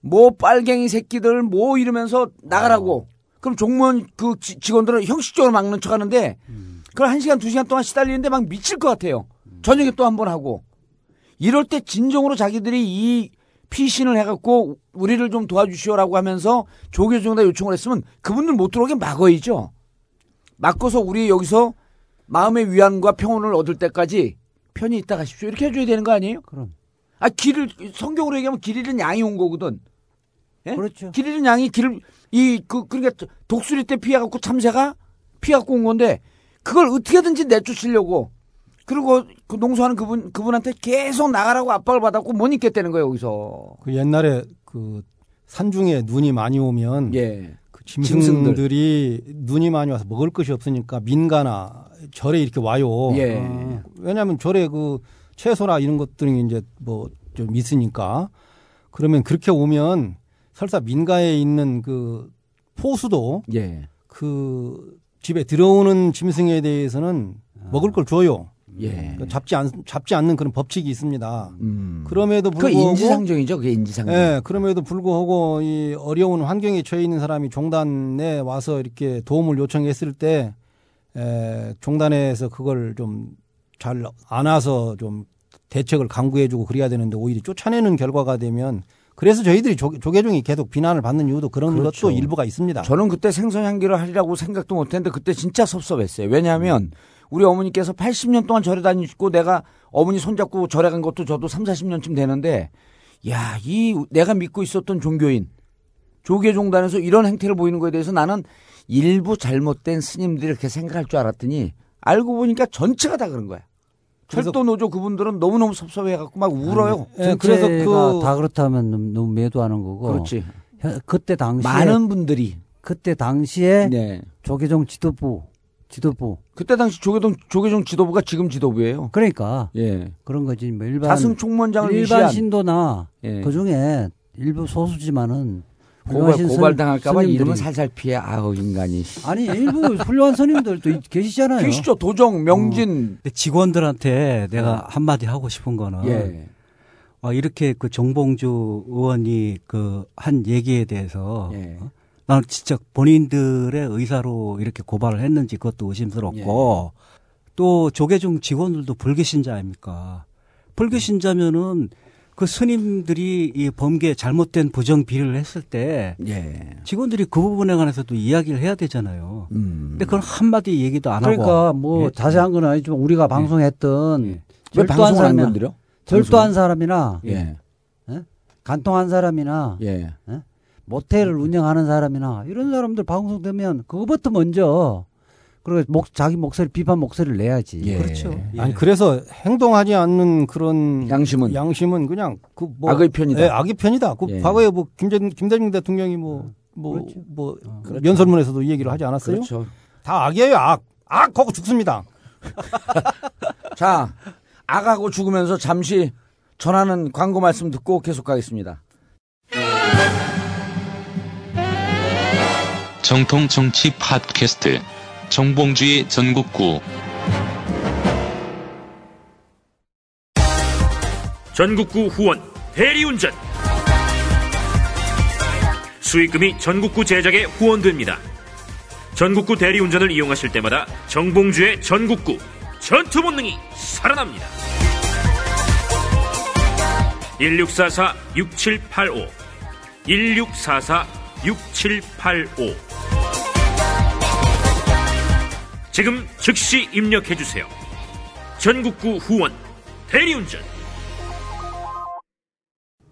뭐 빨갱이 새끼들 뭐 이러면서 나가라고. 그럼 종무원 그 지- 직원들은 형식적으로 막는 척 하는데 그걸 한 시간 두 시간 동안 시달리는데 막 미칠 것 같아요. 저녁에 또 한 번 하고. 이럴 때 진정으로 자기들이 이 피신을 해갖고 우리를 좀 도와주시오라고 하면서 조계종에다 요청을 했으면 그분들 못 들어오게 막어야죠. 막고서 우리 여기서 마음의 위안과 평온을 얻을 때까지 편히 있다 가십시오. 이렇게 해줘야 되는 거 아니에요? 그럼. 아, 길을, 성경으로 얘기하면 길 잃은 양이 온 거거든. 예? 그렇죠. 길 잃은 양이 길을, 이, 그, 그러니까 독수리 때 피해갖고 참새가 피해갖고 온 건데 그걸 어떻게든지 내쫓으려고 그리고 그 농수하는 그분, 그분한테 계속 나가라고 압박을 받았고 못 있겠다는 거예요, 여기서. 그 옛날에 그 산중에 눈이 많이 오면 예. 그 짐승들이 눈이 많이 와서 먹을 것이 없으니까 민가나 절에 이렇게 와요. 예. 어, 왜냐하면 절에 그 채소나 이런 것들이 이제 뭐 좀 있으니까 그러면 그렇게 오면 설사 민가에 있는 그 포수도 예. 그 집에 들어오는 짐승에 대해서는 먹을 걸 줘요. 예. 그러니까 잡지 않 잡지 않는 그런 법칙이 있습니다. 음. 그럼에도 그 불구하고 인지상정이죠. 그게 인지상정. 예, 그럼에도 불구하고 이 어려운 환경에 처해 있는 사람이 종단에 와서 이렇게 도움을 요청했을 때 에, 종단에서 그걸 좀 잘 안아서 좀 대책을 강구해주고 그래야 되는데 오히려 쫓아내는 결과가 되면 그래서 저희들이 조, 조계종이 계속 비난을 받는 이유도 그런 그렇죠. 것도 일부가 있습니다. 저는 그때 생선 향기를 하리라고 생각도 못했는데 그때 진짜 섭섭했어요. 왜냐하면 우리 어머니께서 80년 동안 절에 다니시고 내가 어머니 손잡고 절에 간 것도 저도 3, 40년쯤 되는데 야, 이 내가 믿고 있었던 종교인 조계종단에서 이런 행태를 보이는 거에 대해서 나는 일부 잘못된 스님들이 이렇게 생각할 줄 알았더니 알고 보니까 전체가 다 그런 거야. 철도 노조 그분들은 너무너무 섭섭해 갖고 막 울어요. 예, 그래서 그 다 그렇다면 너무, 너무 매도하는 거고. 그렇지. 현- 그때 당시에 많은 분들이. 그때 당시에 네. 조계종 지도부 지도부 그때 당시 조계종, 조계종 지도부가 지금 지도부예요. 그러니까 예. 그런 거지 뭐 일반 다승 총무원장을 일반 위시한 신도나 예. 그 중에 일부 소수지만은 고발, 고발당할까봐 이름은 살살 피해. 아우, 인간이. 아니 일부 훌륭한 있- 계시잖아요. 계시죠? 도정, 명진. 근데 직원들한테 내가 한마디 하고 싶은 거는 예. 어, 이렇게 그 정봉주 의원이 그 한 얘기에 대해서 예. 어? 나는 진짜 본인들의 의사로 이렇게 고발을 했는지 그것도 의심스럽고 또 조계종 직원들도 불교신자 아닙니까? 불교신자면은 그 스님들이 이 범계 잘못된 부정 비리를 했을 때 예. 직원들이 그 부분에 관해서도 이야기를 해야 되잖아요. 음. 근데 그건 한마디 얘기도 안 하고 그러니까 뭐 예. 자세한 건 아니지만 우리가 방송했던 예. 왜 절도한 사람이나? 절도한 사람이나 예. 간통한 사람이나 예. 모텔을 운영하는 사람이나 이런 사람들 방송되면 그거부터 먼저 그리고 목, 자기 목소리 비판 목소리를 내야지. 예. 그렇죠. 예. 아니 그래서 행동하지 않는 그런 양심은? 양심은 그냥 그 뭐 악의 편이다. 예, 악의 편이다. 그 예. 과거에 뭐 김대중 김대중 대통령이 뭐뭐 그렇죠. 뭐 연설문에서도 이 얘기를 하지 않았어요? 그렇죠. 다 악이에요, 악. 악 거고 죽습니다. 자, 악하고 죽으면서 잠시 전하는 광고 말씀 듣고 계속 가겠습니다. 정통 정치 팟캐스트 정봉주의 전국구 전국구 후원 대리운전 수익금이 전국구 제작에 후원됩니다. 전국구 대리운전을 이용하실 때마다 정봉주의 전국구 전투 본능이 살아납니다. 1644-6785 1644-6785 지금 즉시 입력해주세요. 전국구 후원 대리운전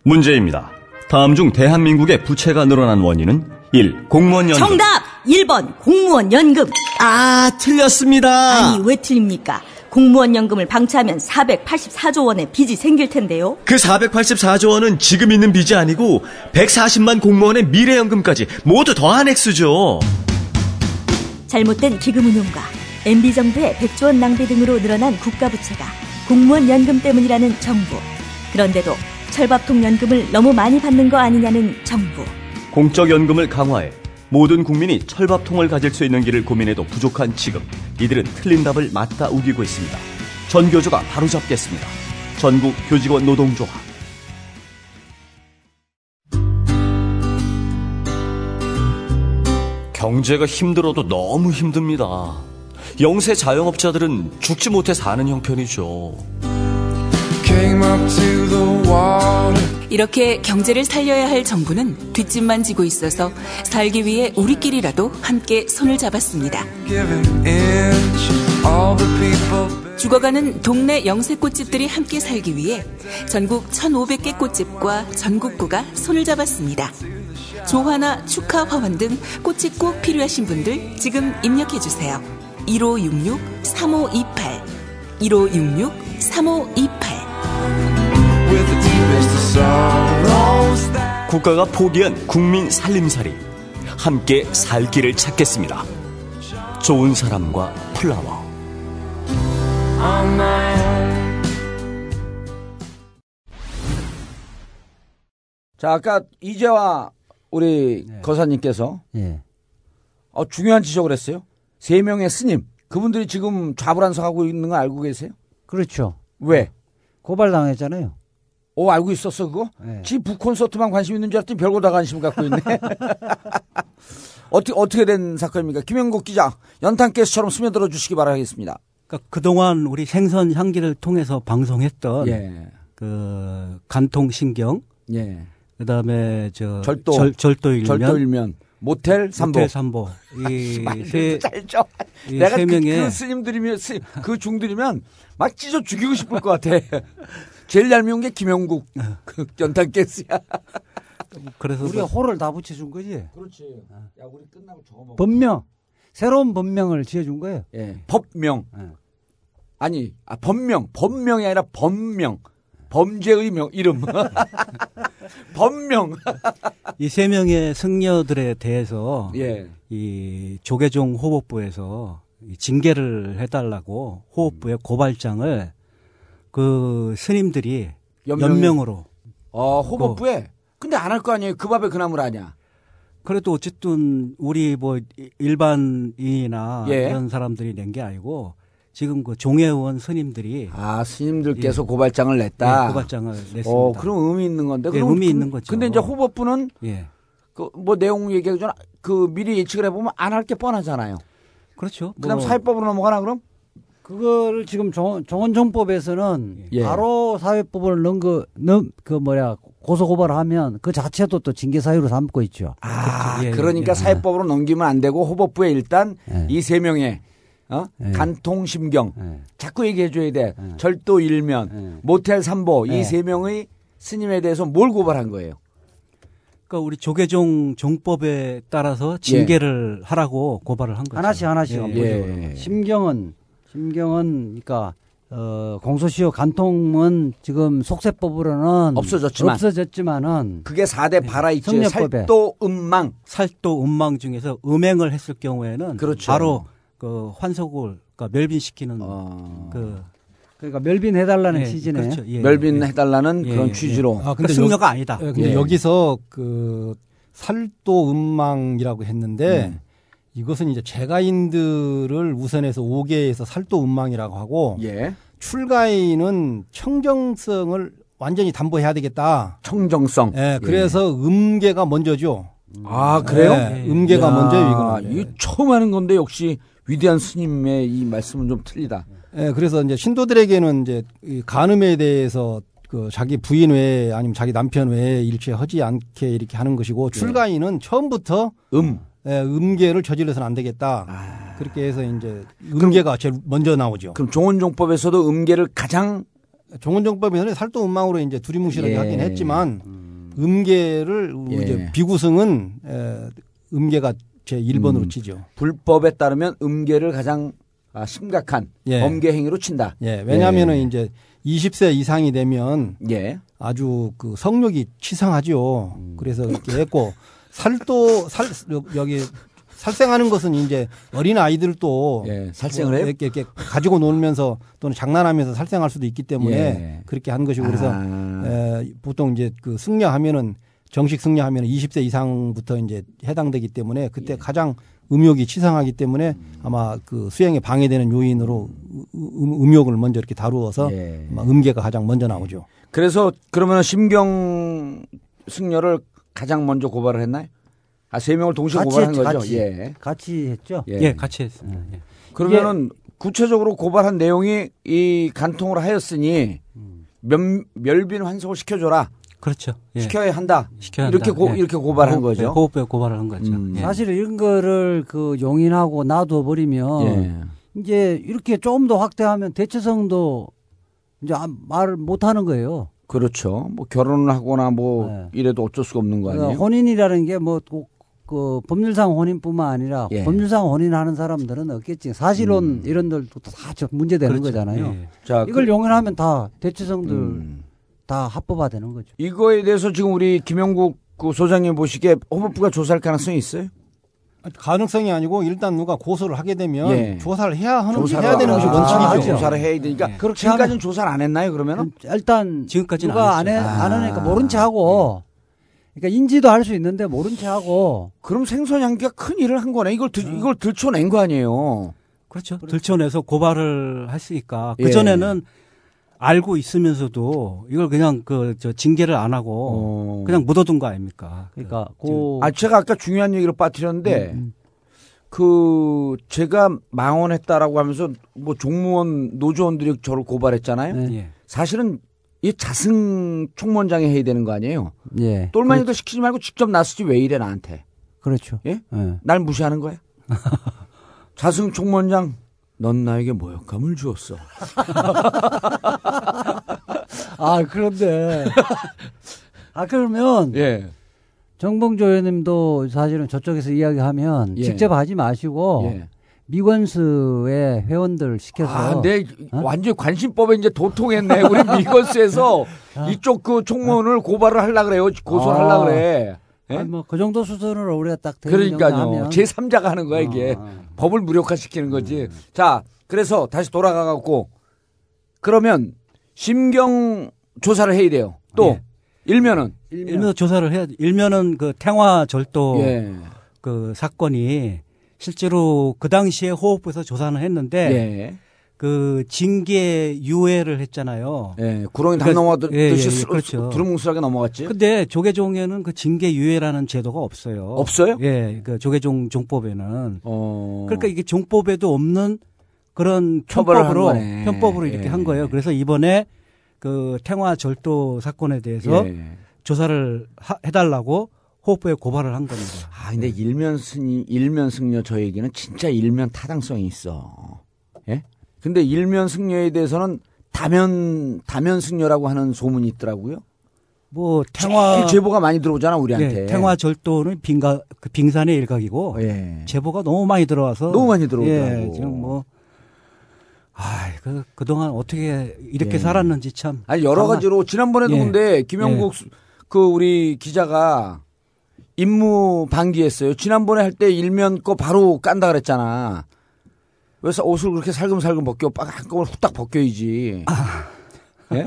문제입니다. 다음 중 대한민국의 부채가 늘어난 원인은 1. 공무원 연금 정답! 1번 공무원 연금. 아 틀렸습니다. 아니 왜 틀립니까? 공무원 연금을 방치하면 484조 원의 빚이 생길 텐데요. 그 484조 원은 지금 있는 빚이 아니고 140만 공무원의 미래연금까지 모두 더한 액수죠. 잘못된 기금 운용과 MB 정부의 100조 원 낭비 등으로 늘어난 국가 부채가 공무원 연금 때문이라는 정부. 그런데도 철밥통 연금을 너무 많이 받는 거 아니냐는 정부. 공적 연금을 강화해 모든 국민이 철밥통을 가질 수 있는 길을 고민해도 부족한 지금 이들은 틀린 답을 맞다 우기고 있습니다. 전교조가 바로잡겠습니다. 전국 교직원 노동조합 경제가 힘들어도 너무 힘듭니다. 영세 자영업자들은 죽지 못해 사는 형편이죠. 이렇게 경제를 살려야 할 정부는 뒷짐만 지고 있어서 살기 위해 우리끼리라도 함께 손을 잡았습니다. 죽어가는 동네 영세 꽃집들이 함께 살기 위해 전국 1,500개 꽃집과 전국구가 손을 잡았습니다. 조화나 축하 화환 등 꽃이 꼭 필요하신 분들 지금 입력해 주세요. 1566-3528 1566-3528 With the deepest of sorrows. 국가가 포기한 국민 살림살이 함께 살 길을 찾겠습니다. 좋은 사람과 플라워. 자, 아까 이재화 우리 네. 거사님께서 예. 어, 중요한 지적을 했어요. 세 명의 스님. 그분들이 지금 좌불안석하고 있는 거 알고 계세요? 그렇죠. 왜? 고발 당했잖아요. 오, 알고 있었어, 그거? 예. 지 북 콘서트만 관심 있는 줄 알았더니 별거 다 관심 갖고 있네. 어떻게, 어떻게 된 사건입니까? 김영국 기자, 연탄 가스처럼 스며들어 주시기 바라겠습니다. 그러니까 그동안 우리 생선 향기를 통해서 방송했던 예. 그 간통 신경, 예. 그다음에 저 절도. 절, 절도 일면, 절도 일면, 모텔 삼보. 모텔 삼보 이세 내가 세 그, 명의 그 스님들이면, 스- 그 중들이면 막 찢어 죽이고 싶을 것 같아. 제일 얄미운 게 김영국. 그 연탄 가스야. 그래서 우리가 뭐 호를 다 붙여준 거지. 그렇지. 야, 우리 끝나고 저거 먹어. 법명. 새로운 법명을 지어준 거예요. 예. 법명. 예. 아니, 아, 법명. 법명이 아니라 법명. 범죄의 명, 이름. 법명. 이 세 명의 승려들에 대해서 예. 이 조계종 호법부에서 이 징계를 해달라고 호법부에 고발장을 그 스님들이 연명이- 연명 으로 어, 호법부에. 근데 안 할 거 아니에요. 그 밥에 그 나물 아냐. 그래도 어쨌든 우리 뭐 일반인이나 예. 이런 사람들이 낸 게 아니고 지금 그 종회원 스님들이 아, 스님들께서 고발장을 냈다. 예, 고발장을 냈습니다. 어, 그럼 의미 있는 건데. 예, 그럼 의미 그- 있는 거죠. 근데 이제 호법부는 예. 그뭐 내용 얘기하기 전에 그 미리 예측을 해보면 안 할 게 뻔하잖아요. 그렇죠. 그다음 뭐 사회법으로 넘어가나 그럼? 그거를 지금 종, 종원정법에서는 예. 바로 사회법을 넣은 거, 넣, 그 뭐야, 고소 고발하면 그 자체도 또 징계 사유로 삼고 있죠. 아, 예, 그러니까 예. 사회법으로 넘기면 안 되고 호법부에 일단 예. 이세 명의 어? 예. 간통심경 예. 자꾸 얘기해 줘야 돼. 예. 절도 일면, 예. 모텔 삼보 예. 이세 명의 스님에 대해서 뭘 고발한 거예요? 그러니까 우리 조계종 종법에 따라서 징계를 하라고 고발을 한 거죠. 하나씩 하나씩 예. 예. 심경은, 심경은, 그러니까, 어, 공소시효 간통은 지금 속세법으로는 없어졌지만. 없어졌지만은 그게 4대 발화입죄 성례법에. 살도 음망 살도 음망 중에서 음행을 했을 경우에는 그렇죠. 바로 그 환속을 그러니까 멸빈시키는 어, 그 그러니까 멸빈해달라는 예, 취지네. 그렇죠. 예, 예. 멸빈해달라는 예, 그런 예. 취지로 아, 그 승려가 아니다. 예, 근데 예. 여기서 그 살도 음망이라고 했는데 음. 이것은 이제 재가인들을 우선해서 5개에서 살도 음망이라고 하고 예 출가인은 청정성을 완전히 담보해야 되겠다. 청정성 예, 그래서 음계가 먼저죠. 아 그래요? 예, 음계가 야, 먼저요, 이거는. 이 처음 하는 건데 역시 위대한 스님의 이 말씀은 좀 틀리다. 예, 그래서 이제 신도들에게는 이제 이 간음에 대해서 그 자기 부인 외에 아니면 자기 남편 외에 일체 하지 않게 이렇게 하는 것이고 출가인은 처음부터 음. 예, 음계를 저질러서는 안 되겠다. 아. 그렇게 해서 이제 음계가 제일 먼저 나오죠. 그럼 종원종법에서도 음계를 가장 종원정법에서는 살도 음망으로 이제 두리뭉실하게 예. 하긴 했지만 음 계를 예. 이제 비구승은 에, 음계가 제 1번으로 음. 치죠. 불법에 따르면 음계를 가장 아, 심각한 예. 범죄 행위로 친다. 예, 왜냐하면은 예. 이제 20세 이상이 되면 예. 아주 그 성욕이 치상하죠. 그래서 이렇게 했고 살도 살 여기 살생하는 것은 이제 어린 아이들도 예, 살생을 뭐 해요? 이렇게, 이렇게 가지고 놀면서 또는 장난하면서 살생할 수도 있기 때문에 예. 그렇게 한 것이고 그래서 아. 에, 보통 이제 그 승려하면은 정식 승려하면 20세 이상부터 이제 해당되기 때문에 예. 그때 가장 음욕이 치상하기 때문에 음. 아마 그 수행에 방해되는 요인으로 음, 음욕을 먼저 이렇게 다루어서 예. 음계가 가장 먼저 나오죠. 그래서 그러면 심경 승려를 가장 먼저 고발을 했나요? 아, 세 명을 동시에 같이 고발한 했죠, 거죠. 같이. 예. 같이 했죠. 예. 예, 같이 했습니다. 예. 그러면은 구체적으로 고발한 내용이 이 간통을 하였으니 면, 멸빈 환속을 시켜줘라. 그렇죠. 예. 시켜야 한다. 시켜야 이렇게 한다. 고, 예. 이렇게 고발한 호흡, 예, 거죠. 호흡에 고발을 한 거죠. 음. 예. 사실 이런 거를 그 용인하고 놔둬 버리면 예. 이제 이렇게 좀더 확대하면 대체성도 이제 아- 말을 못 하는 거예요. 그렇죠. 뭐 결혼을 하거나 뭐 네. 이래도 어쩔 수가 없는 거 그러니까 아니에요? 혼인이라는 게뭐 그 법률상 혼인뿐만 아니라 예. 법률상 혼인하는 사람들은 없겠지. 사실혼 음. 이런들도 다저 문제되는 그렇죠. 거잖아요. 예. 자, 이걸 그- 용인하면 다 대체성들 음. 다 합법화되는 거죠. 이거에 대해서 지금 우리 김영국 그 소장님 보시기에 헌법부가 조사할 가능성이 있어요? 가능성이 아니고 일단 누가 고소를 하게 되면 예. 조사를 해야 하는 조사를 해야 되는 것이 아, 원칙이죠. 조사를 해야 되니까 예. 그렇게 지금까지는 조사를 안 했나요? 그러면은 일단 지금까지는 누가 안 안, 해, 했어요. 안 아. 하니까 모른 체 하고 그러니까 인지도 할 수 있는데 모른 채 하고 그럼 생선양기가 큰 일을 한 거네. 이걸 들, 이걸 들춰낸 거 아니에요. 그렇죠. 들춰내서 고발을 했으니까 예. 그 전에는 알고 있으면서도 이걸 그냥 그 저 징계를 안 하고 어. 그냥 묻어둔 거 아닙니까? 그러니까 그 아, 제가 아까 중요한 얘기를 빠뜨렸는데, 음, 그, 제가 망언했다라고 하면서, 뭐, 종무원, 노조원들이 저를 고발했잖아요. 네. 예. 사실은, 이 자승 총무원장이 해야 되는 거 아니에요? 예. 똘마니도 시키지 말고 직접 나서지 왜 이래, 나한테. 그렇죠. 예? 예. 날 무시하는 거야? 자승 총무원장, 넌 나에게 모욕감을 주었어. 아 그런데 아 그러면 예. 정봉조 의원님도 사실은 저쪽에서 이야기하면 예. 직접 하지 마시고 예. 미건수의 회원들 시켜서 아, 내 어? 완전 관심법에 이제 도통했네. 우리 미건스에서 이쪽 그 총무원을 고발을 하려 그래요. 고소를 아. 하려 그래. 예? 아니 뭐그 정도 수준으로 우리가 딱 그러니까요. 제 3자가 하는 거야 이게. 어, 어. 법을 무력화시키는 거지. 자, 그래서 다시 돌아가 갖고 그러면 심경 조사를 해야 돼요. 또 예. 일면은 일면 조사를 해야 일면은 그 태화 절도 예. 그 사건이 실제로 그 당시에 호흡부에서 조사는 했는데 예. 그 징계 유예를 했잖아요. 예. 구렁이 다 그러니까- 넘어가듯이 예, 예, 스- 예, 그렇죠. 두루뭉술하게 넘어갔지. 근데 조계종에는 그 징계 유예라는 제도가 없어요. 없어요? 예, 그 조계종 종법에는 어. 그러니까 이게 종법에도 없는 그런 편법으로. 편법으로 이렇게 예. 한 거예요. 그래서 이번에 그 태화 절도 사건에 대해서 예. 조사를 하- 해달라고 호흡부에 고발을 한 겁니다. 아, 근데 일면 승리, 일면 승려 저 얘기는 진짜 일면 타당성이 있어. 예? 근데 일면 승려에 대해서는 다면, 다면 승려라고 하는 소문이 있더라고요. 뭐 태화 제보가 많이 들어오잖아, 우리한테. 예, 태화 절도는 빙가 그 빙산의 일각이고 예. 제보가 너무 많이 들어와서 너무 많이 들어오더라고. 예, 지금 뭐 아, 그 그동안 어떻게 이렇게 예. 살았는지 참 아니, 여러 가만- 가지로, 지난번에도 예. 근데 김영국 수- 그 우리 기자가 임무 방기했어요. 지난번에 할 때 일면 거 바로 깐다 그랬잖아. 그래서 옷을 그렇게 살금살금 벗겨, 빡 한꺼번에 후딱 벗겨야지. 예?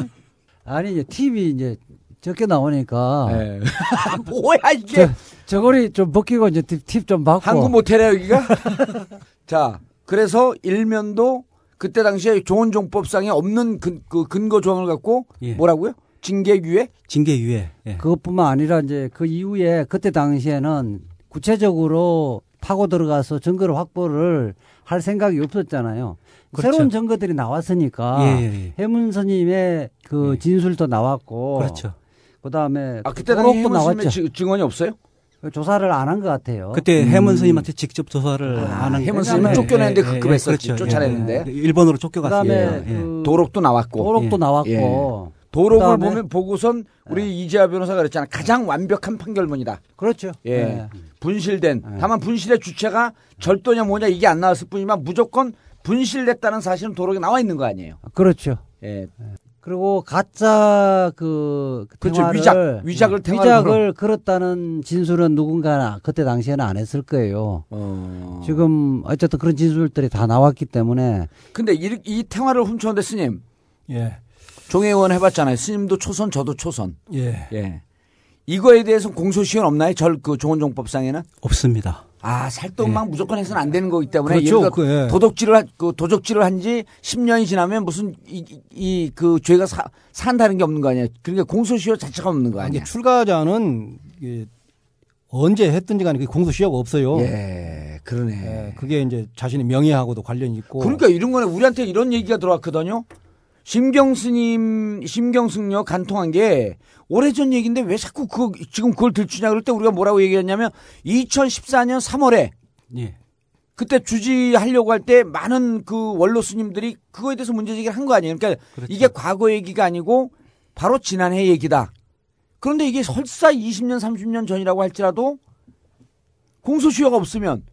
아니 이제 TV 이제 적게 나오니까 예. 뭐야, 이게. 저고리 좀 벗기고 이제 팁 좀 받고 한국 모텔이야 여기가? 자, 그래서 일면도 그때 당시에 조원종법상에 없는 근, 그 근거 조항을 갖고 예. 뭐라고요? 징계 유예? 징계 유예. 예. 그것뿐만 아니라 이제 그 이후에 그때 당시에는 구체적으로 파고 들어가서 증거를 확보를 할 생각이 없었잖아요. 그렇죠. 새로운 증거들이 나왔으니까 예, 예, 예. 해문 스님의 그 예. 진술도 나왔고 그렇죠. 아 그다음에 그 그때 당시 나왔죠. 지- 증언이 없어요? 그 조사를 안 한 것 같아요. 그때 해문 스님한테 직접 조사를 아, 하는 해문 스님은 쫓겨내는데 급급했었지. 그렇죠. 쫓아내는데. 예. 일본으로 쫓겨갔어요. 그다음에 예. 그 도록도 나왔고 도록도 예. 나왔고 예. 도록을 그다음에- 보면 보고선 우리 이재하 변호사가 그랬잖아. 가장 완벽한 판결문이다. 그렇죠. 예. 분실된. 다만 분실의 주체가 절도냐 뭐냐 이게 안 나왔을 뿐이지만 무조건 분실됐다는 사실은 도록에 나와 있는 거 아니에요. 그렇죠. 예. 그리고 가짜 그 그렇죠. 위작, 위작을 위작을 걸었다는 진술은 누군가 그때 당시에는 안 했을 거예요. 어. 지금 어쨌든 그런 진술들이 다 나왔기 때문에 근데 이, 이 태화를 훔쳤는데 스님 예. 종회의원 해봤잖아요. 스님도 초선, 저도 초선. 예. 예. 이거에 대해서 공소시효는 없나요? 절 그 종원종법상에는? 없습니다. 아 살동막 무조건 해서는 안 되는 거기 때문에 그렇죠. 그, 예. 도덕질을 한- 그 도적질을 한 지 10년이 지나면 무슨 이 그 죄가 사, 산다는 게 없는 거 아니에요. 그러니까 공소시효 자체가 없는 거 아니야. 출가자는 언제 했든지 간에 공소시효가 없어요. 예, 그러네. 예, 그게 이제 자신의 명예하고도 관련이 있고. 그러니까 이런 거는 우리한테 이런 얘기가 들어왔거든요. 심경스님, 심경승려 간통한 게 오래전 얘기인데 왜 자꾸 그 지금 그걸 들추냐 그럴 때 우리가 뭐라고 얘기했냐면 2014년 3월에 예. 그때 주지하려고 할 때 많은 그 원로 스님들이 그거에 대해서 문제 제기를 한 거 아니에요. 그러니까 그렇죠. 이게 과거 얘기가 아니고 바로 지난해 얘기다. 그런데 이게 설사 20년, 30년 전이라고 할지라도 공소시효가 없으면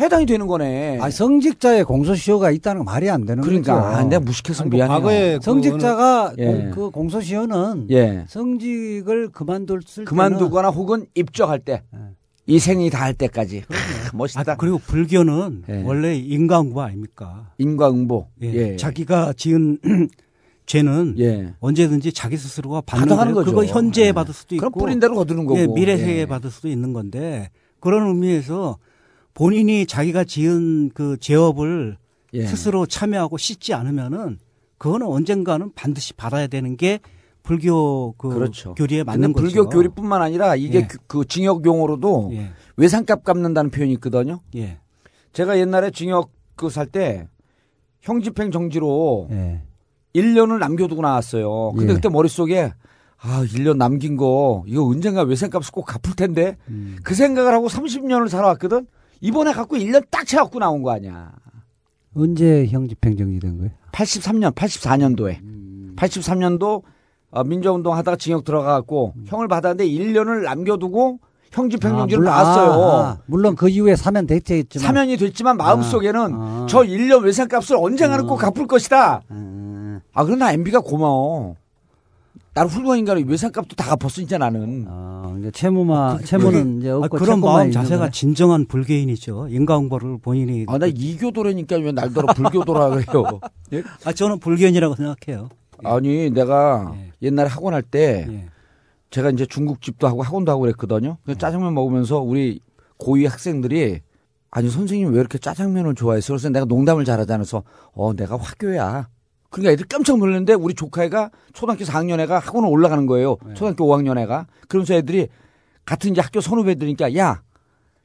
해당이 되는 거네. 아, 성직자의 공소시효가 있다는 건 말이 안 되는 그러니까 거죠. 아, 내가 무식해서 뭐 미안해요. 과거에 그 성직자가 예. 공- 그 공소시효는 예. 성직을 그만둘 때는 그만두거나 혹은 입적할 때. 예. 이 생이 다 할 때까지. 크, 멋있다. 아, 그리고 불교는 예. 원래 인과응보 아닙니까? 인과응보. 예. 예. 자기가 지은 죄는 예. 언제든지 자기 스스로가 받는 거예요. 거죠. 그거 현재에 예. 받을 수도 그럼 있고 뿌린 대로 거두는 거고. 예, 미래 세계에 예. 받을 수도 있는 건데 그런 의미에서 본인이 자기가 지은 그 죄업을 예. 스스로 참여하고 씻지 않으면은 그거는 언젠가는 반드시 받아야 되는 게 불교 그 그렇죠. 교리에 맞는 거죠. 불교 교리뿐만 아니라 이게 예. 그, 그 징역 용어로도 예. 외상값 갚는다는 표현이 있거든요. 예. 제가 옛날에 징역 그 살 때 형집행 정지로 예. 1년을 남겨두고 나왔어요. 근데 예. 그때 머릿속에 아, 1년 남긴 거 이거 언젠가 외상값을 꼭 갚을 텐데 음. 그 생각을 하고 30년을 살아왔거든. 이번에 갖고 1년 딱 채갖고 나온 거 아니야. 언제 형 집행 정지 된 거예요? 83년, 84년도에. 음. 83년도 어, 민주운동 하다가 징역 들어가갖고 형을 받았는데 1년을 남겨두고 형 집행 정지를 물론- 나왔어요. 아, 아. 물론 그 이후에 사면 대체했지만 사면이 됐지만 마음속에는 아. 저 1년 외상값을 언젠가는 꼭 갚을 것이다. 음. 아, 그러나 MB가 고마워. 나를 훌륭한 인간이 외상값도 다 갚았어, 진짜 나는. 아, 이제 채무만 채무는 이제 아, 없고 그런 채권만 마음 자세가. 진정한 불개인이죠. 인과응보를 본인이 아, 나 이교도라니까 왜 날더러 불교도라 그래요. 예? 아 저는 불개인이라고 생각해요. 아니, 내가 예. 옛날에 학원 할때 예. 제가 이제 중국집도 하고 학원도 하고 그랬거든요. 그래서 짜장면 먹으면서 우리 고2 학생들이 아니 선생님 왜 이렇게 짜장면을 좋아했어? 그래서 내가 농담을 잘하잖아. 그래서 어 내가 화교야. 그러니까 애들 깜짝 놀랐는데 우리 조카애가 초등학교 4학년 애가 학원을 올라가는 거예요. 초등학교 5학년 애가. 그러면서 애들이 같은 이제 학교 선후배들이니까 야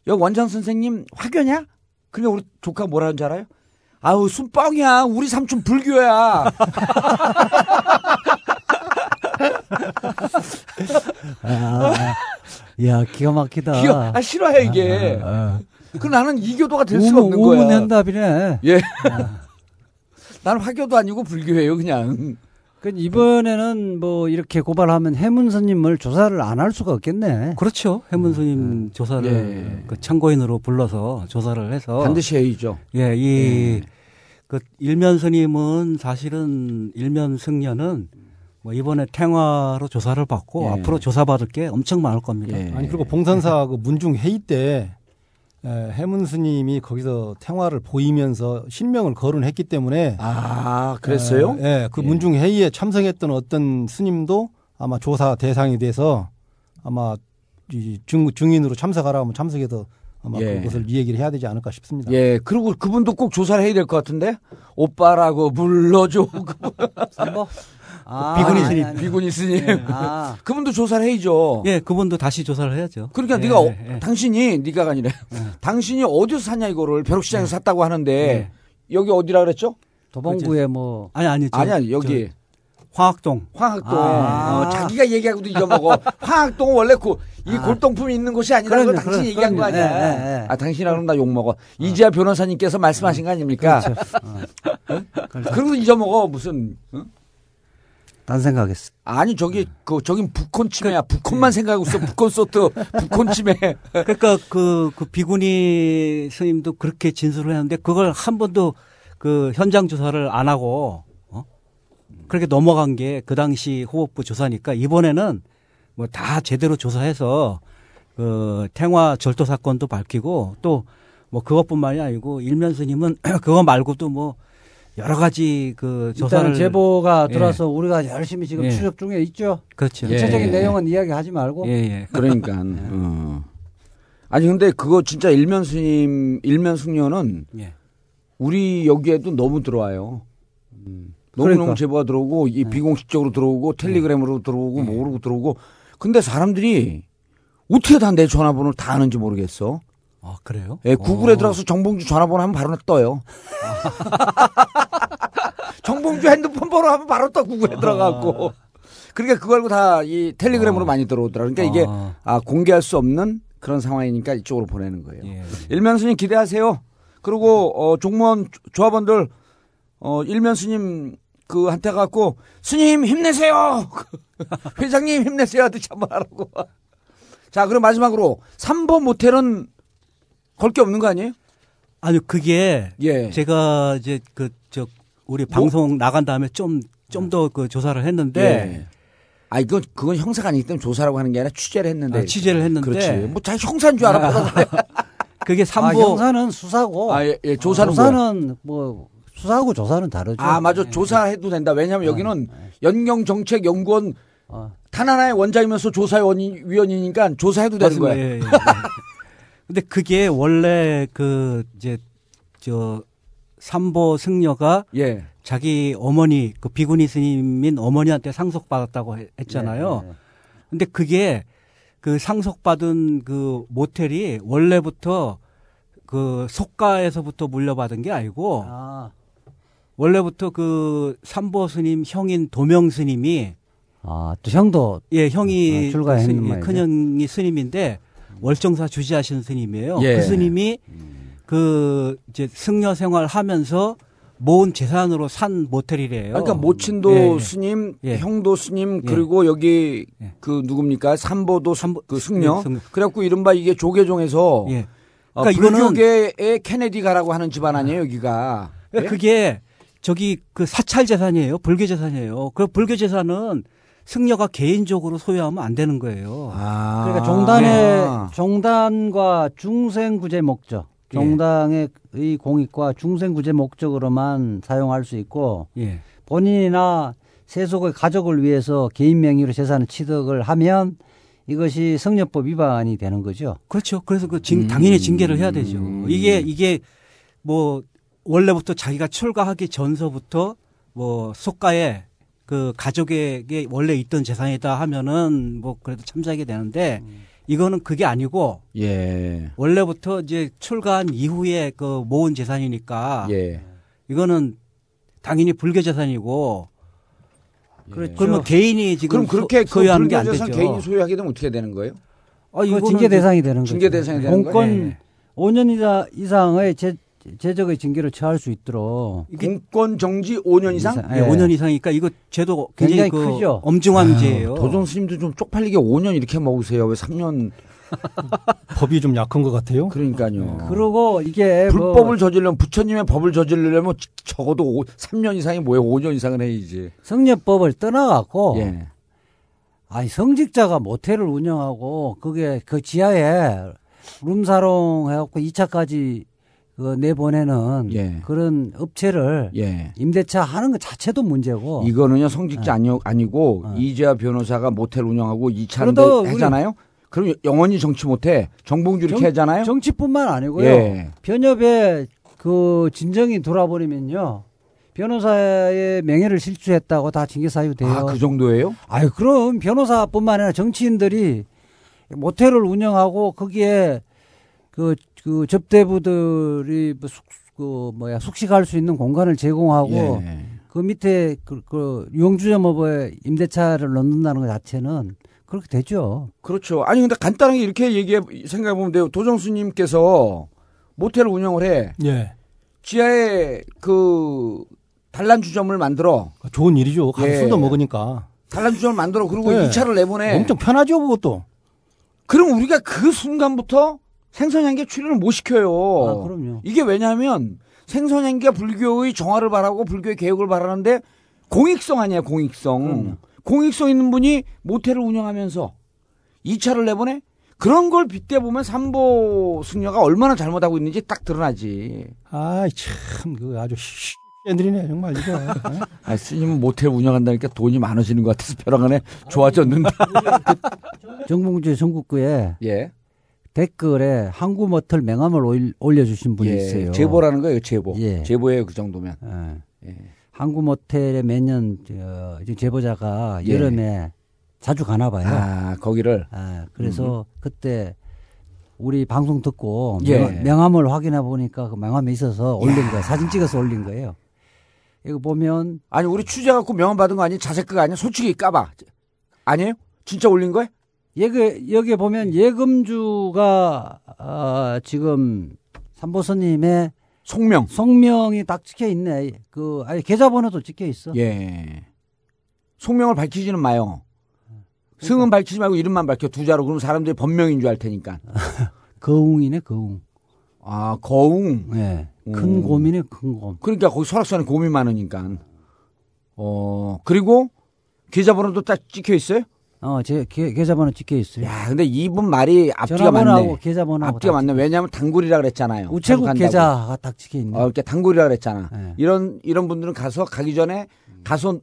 여기 원장 선생님 화교냐? 그러니까 우리 조카 뭐라 하는 줄 알아요? 아우 순뻥이야. 우리 삼촌 불교야. 아, 야 기가 막히다. 기가, 아 싫어해 이게. 아, 그 나는 이교도가 될 수가 없는 거야. 우문현답이네. 예. 나는 화교도 아니고 불교예요, 그냥. 그 이번에는 뭐 이렇게 고발하면 해문스님을 조사를 안 할 수가 없겠네. 그렇죠. 해문스님 조사를 예. 그 참고인으로 불러서 조사를 해서 반드시 해야죠. 예, 이, 그, 일면 스님은 사실은 일면 승려는 뭐 이번에 탱화로 조사를 받고 예. 앞으로 조사받을 게 엄청 많을 겁니다. 예. 아니 그리고 봉선사 그 문중 회의 때 에, 해문 스님이 거기서 태화를 보이면서 실명을 거론했기 때문에 아, 그랬어요? 에, 예, 그 문중 회의에 참석했던 어떤 스님도 아마 조사 대상이 돼서 아마 이 중, 증인으로 참석하라 하면 참석해서 아마 예. 그것을 이 얘기를 해야 되지 않을까 싶습니다. 예, 그리고 그분도 꼭 조사를 해야 될 것 같은데? 오빠라고 불러줘. 뭐? 아, 비구니 아니, 스님, 아니, 아니. 비구니 스님. 아, 그분도 조사를 해야죠. 예, 그분도 다시 조사를 해야죠. 그러니까 예, 네가 어, 예. 당신이 네가가 아니라 당신이 어디서 샀냐 이거를 벼룩시장에서 샀다고 하는데 여기 어디라 그랬죠? 도봉구에 뭐 아니 아니 저, 아니 아니 여기 저 화학동 황학동. 아. 어, 자기가 얘기하고도 잊어먹어. 황학동은 원래 그, 이 골동품이 있는 곳이 아니라는 걸 당신이 그럼, 얘기한 거 그럼요. 아니야. 예, 예, 예. 아, 당신이라 그러면 나 욕먹어. 이지아 변호사님께서 말씀하신 거 아닙니까? 어? 그리고 잊어먹어, 무슨. 어? 딴 생각했어. 아니, 저기, 그, 저긴 북콘 치매야. 북콘만 생각하고 있어. 북콘 소트, 북콘 치매. 그러니까 그, 그 비구니 스님도 그렇게 진술을 했는데 그걸 한 번도 그 현장 조사를 안 하고 어? 그렇게 넘어간 게 그 당시 호법부 조사니까 이번에는 뭐 다 제대로 조사해서 그 탱화 절도 사건도 밝히고 또 뭐 그것뿐만이 아니고 일면 스님은 그거 말고도 뭐 여러 가지 그 조사를 일단은 제보가 예. 들어와서 우리가 열심히 지금 예. 추적 중에 있죠. 그렇죠. 예. 구체적인 내용은 이야기하지 말고 예, 예. 그러니까. 어. 아니, 근데 그거 진짜 일면 스님, 일면 숙녀는 예. 우리 여기에도 너무 들어와요. 너무 너무 그러니까. 제보가 들어오고 이 비공식적으로 들어오고 텔레그램으로 들어오고 뭐 모르고 들어오고 근데 사람들이 어떻게 다 내 전화번호를 다 아는지 모르겠어. 아, 그래요? 예, 구글에 어. 들어가서 정봉주 전화번호 하면 바로 떠요. 정봉주 핸드폰 번호 하면 바로 떠 구글에 들어가고. 그러니까 그거 알고 다 이 텔레그램으로 많이 들어오더라. 그러니까 이게 아. 아, 공개할 수 없는 그런 상황이니까 이쪽으로 보내는 거예요. 예. 일면 스님 기대하세요. 그리고 어 종무원 조합원들 어 일면 스님 그 한테 갖고 스님 힘내세요. 회장님 힘내세요 하듯이 한번 하라고. 자, 그럼 마지막으로 3번 모텔은 걸 게 없는 거 아니에요? 아니 그게 예. 제가 이제 그 저 우리 방송 나간 다음에 좀 좀 더 그 조사를 했는데 예. 아, 이건 그건 형사가 아니기 때문에 조사라고 하는 게 아니라 취재를 했는데. 아, 취재를 했는데 그렇지. 뭐 자기 형사인 줄 알아. 그게 아, 삼보 형사는 수사고 아, 예, 예, 조사는 뭐야? 조사는 뭐 수사하고 조사는 다르죠. 아, 맞아. 네. 조사해도 된다. 왜냐하면 여기는 네. 연경정책연구원 어. 단 하나의 원장이면서 조사위원이니까 조사해도 되는 맞습니다. 거예요. 예, 예. 근데 그게 원래 그 이제 저 삼보 승려가 예. 자기 어머니 그 비구니 스님인 어머니한테 상속받았다고 해- 했잖아요. 네, 네. 근데 그게 그 상속받은 그 모텔이 원래부터 그 속가에서부터 물려받은 게 아니고 아, 원래부터 그 삼보 스님 형인 도명 스님이 아, 또 형도 예 형이 아, 그 스님, 예, 말이죠. 큰형이 스님인데 월정사 주지하신 스님이에요. 예. 그 스님이 그 이제 승려 생활하면서 모은 재산으로 산 모텔이래요. 그러니까 모친도 예, 예. 스님, 예. 형도 스님, 예. 그리고 여기 예. 그 누굽니까? 삼보도 스- 삼보- 그 승려. 예, 승려. 그래갖고 이른바 이게 조계종에서 예. 어, 그러니까 이거는 불교계의 케네디가라고 하는 집안 아니에요, 여기가. 예? 그러니까 그게 저기 그 사찰 재산이에요. 불교 재산이에요. 그 불교 재산은 승려가 개인적으로 소유하면 안 되는 거예요. 아. 그러니까 종단의 아. 종단과 중생구제 목적, 예. 종당의 의 공익과 중생구제 목적으로만 사용할 수 있고 예. 본인이나 세속의 가족을 위해서 개인 명의로 재산을 취득을 하면 이것이 성녀법 위반이 되는 거죠. 그렇죠. 그래서 그 징, 당연히 징계를 해야 되죠. 이게 이게 뭐 원래부터 자기가 출가하기 전서부터 뭐 속가에 그 가족에게 원래 있던 재산이다 하면은 뭐 그래도 참작이 되는데 이거는 그게 아니고 예. 원래부터 이제 출가한 이후에 그 모은 재산이니까 예. 이거는 당연히 불교 재산이고 그렇죠. 그러면 개인이 지금 그럼 그렇게 소, 유하는 그 게안 불교재산 되죠. 개인이 소유하게 되면 어떻게 되는 거예요? 아, 그 이거는 징계 대상이 되는 거죠. 징계 대상이 되는 공권 거예요? 네. 5년 이상, 이상의 제, 제적의 징계를 처할 수 있도록 공권 정지 5년 이상? 이상- 예, 예. 5년 이상이니까 이거 죄도 굉장히, 굉장히 그 크죠. 엄중한 죄예요. 도전 스님도 좀 쪽팔리게 5년 이렇게 먹으세요. 왜 3년? 법이 좀 약한 것 같아요. 그러니까요. 그리고 이게 뭐 불법을 저지르면 부처님의 법을 저지르려면 적어도 5, 3년 이상이 뭐예요? 5년 이상은 해야지. 성녀법을 떠나갖고 예. 아니 성직자가 모텔을 운영하고 그게 그 지하에 룸사롱 해갖고 2차까지 그 내보내는 예. 그런 업체를 예. 임대차 하는 것 자체도 문제고 이거는요 성직자 아니, 아니고 어. 이재하 변호사가 모텔 운영하고 이 차인데 그래도 우리- 하잖아요. 그럼 영원히 정치 못해. 정봉주 이렇게 정- 하잖아요. 정치뿐만 아니고요. 예. 변협에 그 진정이 돌아버리면요. 변호사의 명예를 실추했다고 다 징계 사유 돼요. 아, 그 정도예요? 아유, 그럼 변호사뿐만 아니라 정치인들이 모텔을 운영하고 거기에 그, 그 접대부들이 뭐 숙, 그 뭐야 숙식할 수 있는 공간을 제공하고 예. 그 밑에 그, 그 유흥주점업에 임대차를 넣는다는 것 자체는 그렇게 되죠. 그렇죠. 아니 근데 간단하게 이렇게 얘기해 생각해 보면 돼요. 도정수님께서 모텔 운영을 해. 예. 지하에 그 단란 주점을 만들어. 좋은 일이죠. 가서 예. 술도 먹으니까. 단란 주점을 만들어. 그리고 예. 이 차를 내보내. 엄청 편하죠, 그것도. 그럼 우리가 그 순간부터 생선향기 출연을 못 시켜요. 아, 그럼요. 이게 왜냐하면 생선향기가 불교의 정화를 바라고 불교의 개혁을 바라는데 공익성 아니야 공익성. 그럼요. 공익성 있는 분이 모텔을 운영하면서 이 차를 내보내 그런 걸 빗대 보면 삼보 승려가 얼마나 잘못하고 있는지 딱 드러나지. 아이, 참, 그 아주 씨, 애들이네, 정말 이거. 예? 아, 스님은 모텔 운영한다니까 돈이 많아지는 것 같아서 벼랑간에 좋아졌는데. 정봉주 전국구에 예. 댓글에 항구 모텔 명함을 올- 올려주신 분이 예. 있어요. 제보라는 거예요, 제보. 예. 제보예요, 그 정도면. 예. 예. 항구 모텔에 매년 저, 제보자가 예. 여름에 자주 가나 봐요. 아, 거기를. 아, 그래서 그때 우리 방송 듣고 예. 명, 명함을 확인해 보니까 그 명함에 있어서 올린 거예요. 사진 찍어서 올린 거예요. 이거 보면 아니 우리 취재 갖고 명함 받은 거 아니 자색극 아니야? 솔직히 까봐. 아니에요? 진짜 올린 거야? 여기 여기에 보면 예금주가 아, 지금 삼보선님의 송명. 성명이 딱 찍혀 있네. 그 아니 계좌번호도 찍혀 있어. 예. 송명을 밝히지는 마요. 승은 밝히지 말고 이름만 밝혀 두 자로 그러면 사람들이 본명인 줄 알 테니까. 거웅이네 거웅. 아 거웅. 예. 음. 큰 곰이네 큰 곰. 그러니까 거기 설악산에 곰이 많으니까. 어 그리고 계좌번호도 딱 찍혀 있어요? 어, 제 계, 계좌번호 찍혀 있어요. 야, 근데 이분 말이 앞뒤가 맞네. 계좌번호하고 앞뒤가 다 맞네. 왜냐하면 단골이라 그랬잖아요. 우체국 간다고. 계좌가 딱 찍혀 있네. 어, 이렇게 단골이라 그랬잖아. 네. 이런 이런 분들은 가서 가기 전에 가서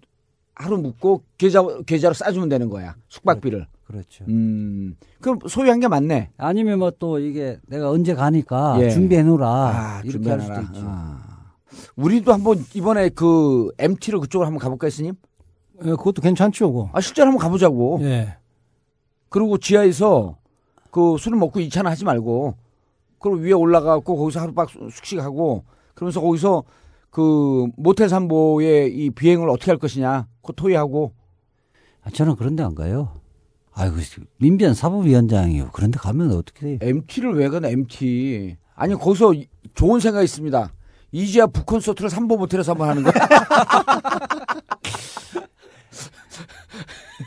하루 묵고 계좌 계좌로 싸주면 되는 거야. 숙박비를. 그렇죠. 음. 그럼 소유한 게 맞네. 아니면 뭐 또 이게 내가 언제 가니까 예. 준비해 놓으라. 아, 이렇게 할. 수도 있죠. 아. 우리도 한번 이번에 그 MT로 그쪽으로 한번 가볼까요, 스님? 예, 그것도 괜찮죠, 그거. 아, 실제로 한번 가보자고. 예. 그리고 지하에서 그 술을 먹고 2차는 하지 말고, 그리고 위에 올라가고 거기서 하룻밤 숙- 숙식하고, 그러면서 거기서 그 모텔 삼보의 이 비행을 어떻게 할 것이냐, 그 토의하고. 아, 저는 그런데 안 가요. 아이고 민변 사법위원장이요. 그런데 가면 어떻게 돼요? MT를 왜 가나, MT. 아니, 거기서 이- 좋은 생각이 있습니다. 이지아 북콘서트를 삼보 모텔에서 한번 하는 거야.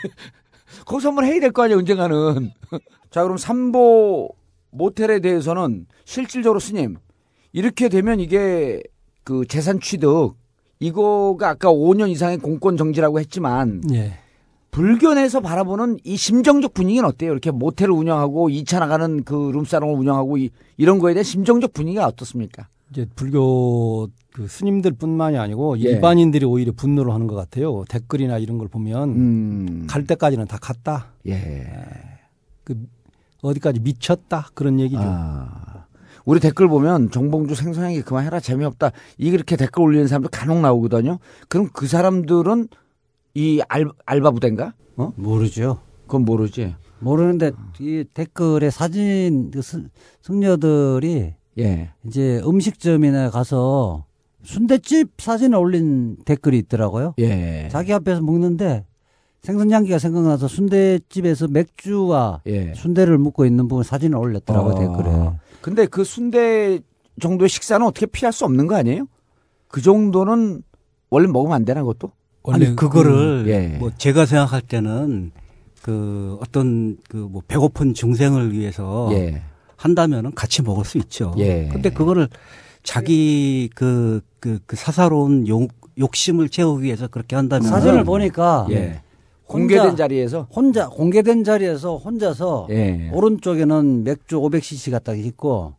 거기서 한번 해야 될 거 아니야, 언젠가는. 자, 그럼 삼보 모텔에 대해서는 실질적으로 스님, 이렇게 되면 이게 그 재산 취득, 이거가 아까 5년 이상의 공권 정지라고 했지만, 예. 불견에서 바라보는 이 심정적 분위기는 어때요? 이렇게 모텔을 운영하고 2차 나가는 그 룸사롱을 운영하고 이, 이런 거에 대한 심정적 분위기가 어떻습니까? 이제 불교 그 스님들뿐만이 아니고 예. 일반인들이 오히려 분노를 하는 것 같아요. 댓글이나 이런 걸 보면 음. 갈 때까지는 다 갔다. 예. 그 어디까지 미쳤다 그런 얘기죠. 아. 우리 댓글 보면 정봉주 생선하게 그만해라 재미없다 이렇게 댓글 올리는 사람들 간혹 나오거든요. 그럼 그 사람들은 이 알, 알바 부대인가? 어? 모르죠. 그건 모르지. 모르는데 이 댓글에 사진 그 스- 승려들이 예. 이제 음식점이나 가서 순대집 사진을 올린 댓글이 있더라고요. 예. 자기 앞에서 먹는데 생선 향기가 생각나서 순대집에서 맥주와 예. 순대를 먹고 있는 부분 사진을 올렸더라고요 어. 댓글에. 근데 그 순대 정도의 식사는 어떻게 피할 수 없는 거 아니에요? 그 정도는 원래 먹으면 안 되나 그것도? 아니 그거를 그, 예. 뭐 제가 생각할 때는 그 어떤 그 뭐 배고픈 중생을 위해서 예. 한다면은 같이 먹을 수 있죠. 예. 근데 그거를 자기 그, 그, 그 사사로운 욕, 욕심을 채우기 위해서 그렇게 한다면 사진을 보니까 예. 혼자- 공개된 자리에서 혼자 공개된 자리에서 혼자서 예. 오른쪽에는 맥주 500cc 딱 있고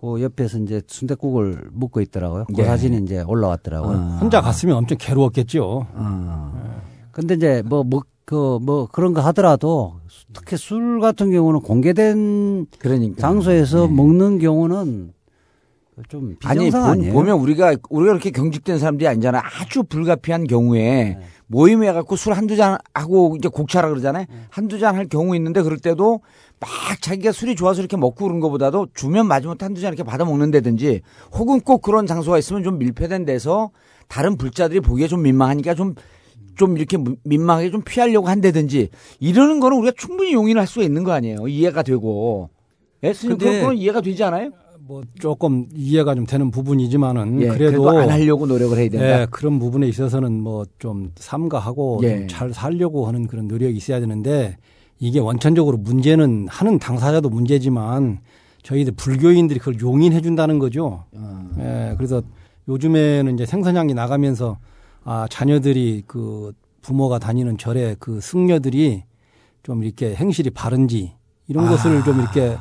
그 옆에서 이제 순대국을 먹고 있더라고요. 그 예. 사진이 이제 올라왔더라고요. 아. 혼자 갔으면 엄청 괴로웠겠죠. 아. 근데 이제 뭐 뭐 그 뭐 그런 거 하더라도 특히 술 같은 경우는 공개된 그러니까 장소에서 예. 먹는 경우는 좀 아니 비정상 보, 아니에요? 보면 우리가 우리가 그렇게 경직된 사람들이 아니잖아. 아주 불가피한 경우에 모임에 갖고 술 한두 잔 하고 이제 곡차라 그러잖아요. 한두 잔 할 경우 있는데 그럴 때도 막 자기가 술이 좋아서 이렇게 먹고 그런 것보다도 주면 마지못해 한두 잔 이렇게 받아 먹는다든지 혹은 꼭 그런 장소가 있으면 좀 밀폐된 데서 다른 불자들이 보기에 좀 민망하니까 좀좀 이렇게 민망하게 좀 피하려고 한다든지 이러는 거는 우리가 충분히 용인할 수가 있는 거 아니에요. 이해가 되고. 예, 스님 근데- 그건 이해가 되지 않아요? 뭐 조금 이해가 좀 되는 부분이지만은 예, 그래도, 그래도 안 하려고 노력을 해야 된다. 예, 그런 부분에 있어서는 뭐 좀 삼가하고 예. 좀 잘 살려고 하는 그런 노력이 있어야 되는데 이게 원천적으로 문제는 하는 당사자도 문제지만 저희들 불교인들이 그걸 용인해 준다는 거죠. 어. 예, 그래서 요즘에는 이제 생선향이 나가면서 아, 자녀들이 그 부모가 다니는 절에 그 승려들이 좀 이렇게 행실이 바른지 이런 아. 것을 좀 이렇게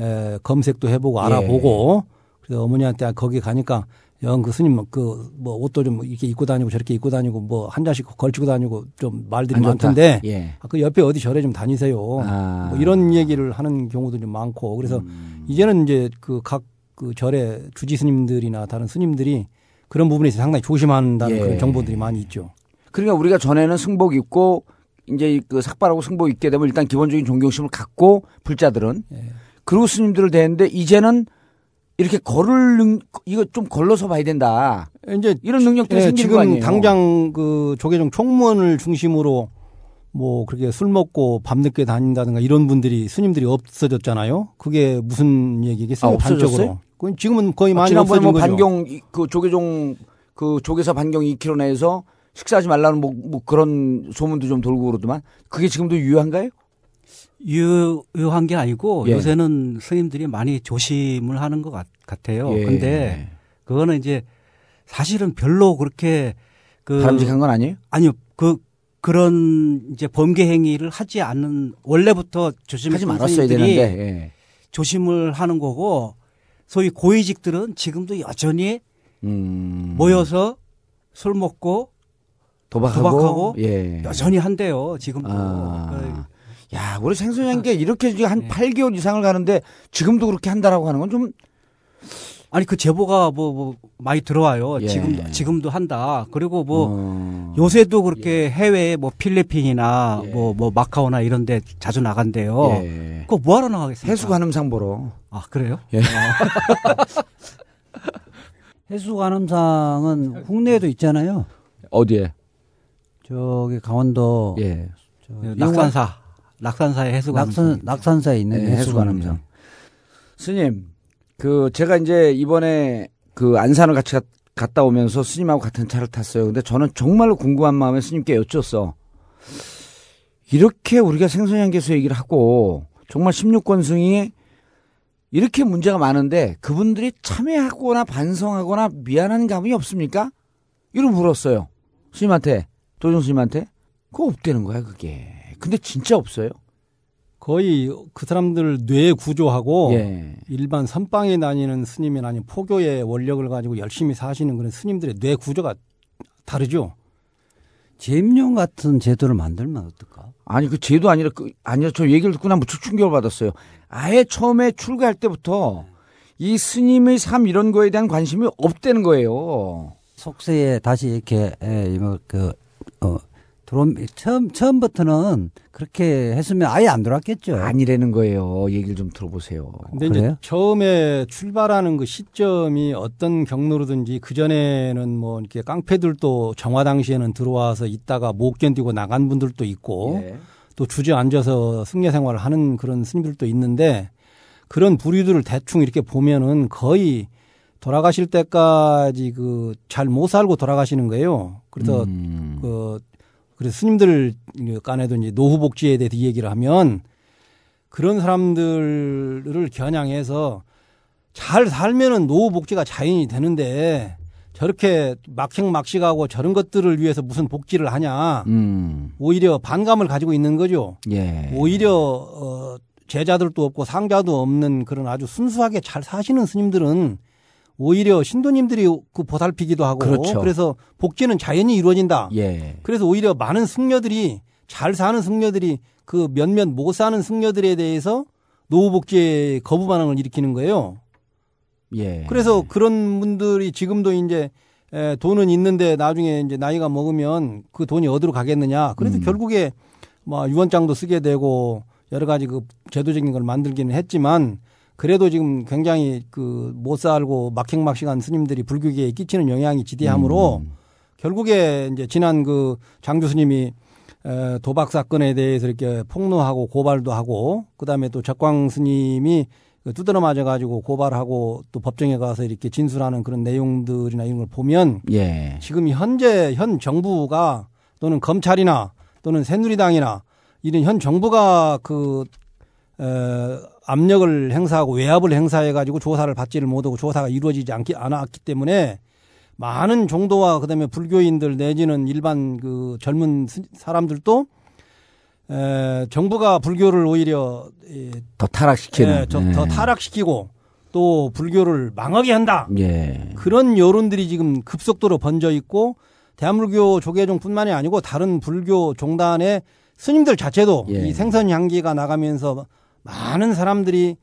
에, 검색도 해보고 예. 알아보고 그래서 어머니한테 거기 가니까 영 그 스님 그 뭐 옷도 좀 이렇게 입고 다니고 저렇게 입고 다니고 뭐 한 잔씩 걸치고 다니고 좀 말들이. 많던데 예. 아, 그 옆에 어디 절에 좀 다니세요. 아. 뭐 이런 얘기를 하는 경우도 좀 많고 그래서 음. 이제는 이제 그 각그 절의 주지 스님들이나 다른 스님들이 그런 부분에 있어서 상당히 조심한다는 예. 그런 정보들이 많이 있죠. 그러니까 우리가 전에는 승복 입고 이제 그 삭발하고 승복 입게 되면 일단 기본적인 존경심을 갖고 불자들은 예. 그리고 스님들을 대했는데 이제는 이렇게 걸을 능 이거 좀 걸러서 봐야 된다. 이제 이런 능력들이 예, 생기는 거 지금 아니에요? 당장 그 조계종 총무원을 중심으로 뭐 그렇게 술 먹고 밤늦게 다닌다든가 이런 분들이 스님들이 없어졌잖아요. 그게 무슨 얘기겠어요? 아. 그건 지금은 거의 많이 지난번에 없어진 뭐 거죠. 반경 이- 그 조계종 그 조계사 반경 2km 내에서 식사하지 말라는 뭐, 뭐 그런 소문도 좀 돌고 그러더만 그게 지금도 유효한가요? 유효한 게 아니고 예. 요새는 스님들이 많이 조심을 하는 것 같, 같아요. 예. 근데 그거는 이제 사실은 별로 그렇게 그 바람직한 건 아니에요? 아니요 그 그런 이제 범죄 행위를 하지 않는 원래부터 조심 하지 말았어야 되는데. 예. 조심을 하는 거고 소위 고위직들은 지금도 여전히 음. 모여서 술 먹고 도박하고, 도박하고 예. 여전히 한대요. 지금도. 아. 야, 우리 생소년께 이렇게 지금 네. 한 8개월 이상을 가는데 지금도 그렇게 한다라고 하는 건 좀 아니 그 제보가 뭐, 뭐 많이 들어와요. 예. 지금 지금도 한다. 그리고 뭐 어. 요새도 그렇게 해외에 뭐 필리핀이나 예. 뭐 뭐 마카오나 이런 데 자주 나간대요. 예. 그거 뭐 하러 나가겠습니까? 해수 관음상 보러. 아, 그래요? 예. 해수 관음상은 국내에도 있잖아요. 어디에? 저기 강원도 예. 낙산사. 낙산사의 해수관. 낙산 낙산사에 있는 네. 해수관음상. 스님, 그 제가 이제 이번에 그 안산을 같이 갔- 갔다 오면서 스님하고 같은 차를 탔어요. 근데 저는 정말로 궁금한 마음에 스님께 여쭸어. 이렇게 우리가 생선양계소 얘기를 하고 정말 16권 승이 이렇게 문제가 많은데 그분들이 참여하거나 반성하거나 미안한 감이 없습니까? 이런 물었어요. 스님한테, 도종 스님한테. 그거 없다는 거야, 그게. 근데 진짜 없어요. 거의 그 사람들 뇌 구조하고 예. 일반 선방에 다니는 스님이나 아니면 포교의 원력을 가지고 열심히 사시는 그런 스님들의 뇌 구조가 다르죠. 제임용 같은 제도를 만들면 어떨까? 아니 그 제도 아니라 그 아니야 저 얘기를 듣고 난 무척 충격을 받았어요. 아예 처음에 출가할 때부터 이 스님의 삶 이런 거에 대한 관심이 없다는 거예요. 속세에 다시 이렇게 예, 이거 그어 들어 처음 처음부터는 그렇게 했으면 아예 안 들어왔겠죠. 아니라는 거예요. 얘기를 좀 들어보세요. 근데 이제 그래요? 처음에 출발하는 그 시점이 어떤 경로로든지 그 전에는 뭐 이렇게 깡패들도 정화 당시에는 들어와서 있다가 못 견디고 나간 분들도 있고 예. 또 주저앉아서 승려 생활을 하는 그런 스님들도 있는데 그런 부류들을 대충 이렇게 보면은 거의 돌아가실 때까지 그 잘 못 살고 돌아가시는 거예요. 그래서 음. 그 그래서 스님들 간에도 이제 노후 복지에 대해서 이 얘기를 하면 그런 사람들을 겨냥해서 잘 살면은 노후 복지가 자연이 되는데 저렇게 막행막식하고 저런 것들을 위해서 무슨 복지를 하냐 음. 오히려 반감을 가지고 있는 거죠. 예. 오히려 어 제자들도 없고 상자도 없는 그런 아주 순수하게 잘 사시는 스님들은 오히려 신도님들이 그 보살피기도 하고 그렇죠. 래서 복지는 자연히 이루어진다. 예. 그래서 오히려 많은 승려들이 잘 사는 승려들이 그 몇몇 못 사는 승려들에 대해서 노후 복지에 거부 반응을 일으키는 거예요. 예. 그래서 그런 분들이 지금도 이제 에, 돈은 있는데 나중에 이제 나이가 먹으면 그 돈이 어디로 가겠느냐. 그래서 음. 결국에 뭐 유언장도 쓰게 되고 여러 가지 그 제도적인 걸 만들기는 했지만 그래도 지금 굉장히 그 못 살고 막행막식한 스님들이 불교계에 끼치는 영향이 지대하므로 음. 결국에 이제 지난 그 장교 스님이 에, 도박 사건에 대해서 이렇게 폭로하고 고발도 하고 그다음에 또 적광 스님이 그 두드러 맞아 가지고 고발하고 또 법정에 가서 이렇게 진술하는 그런 내용들이나 이런 걸 보면 예. 지금 현재 현 정부가 또는 검찰이나 또는 새누리당이나 이런 현 정부가 그 에, 압력을 행사하고 외압을 행사해 가지고 조사를 받지를 못하고 조사가 이루어지지 않기 않았기 때문에 많은 종도와 그다음에 불교인들 내지는 일반 그 젊은 스- 사람들도 에, 정부가 불교를 오히려 예, 더 타락시키는. 예, 저- 더 예. 타락시키고 또 불교를 망하게 한다. 예. 그런 여론들이 지금 급속도로 번져 있고 대한불교 조계종뿐만이 아니고 다른 불교 종단의 스님들 자체도 예. 이 생선 향기가 나가면서 많은 사람들이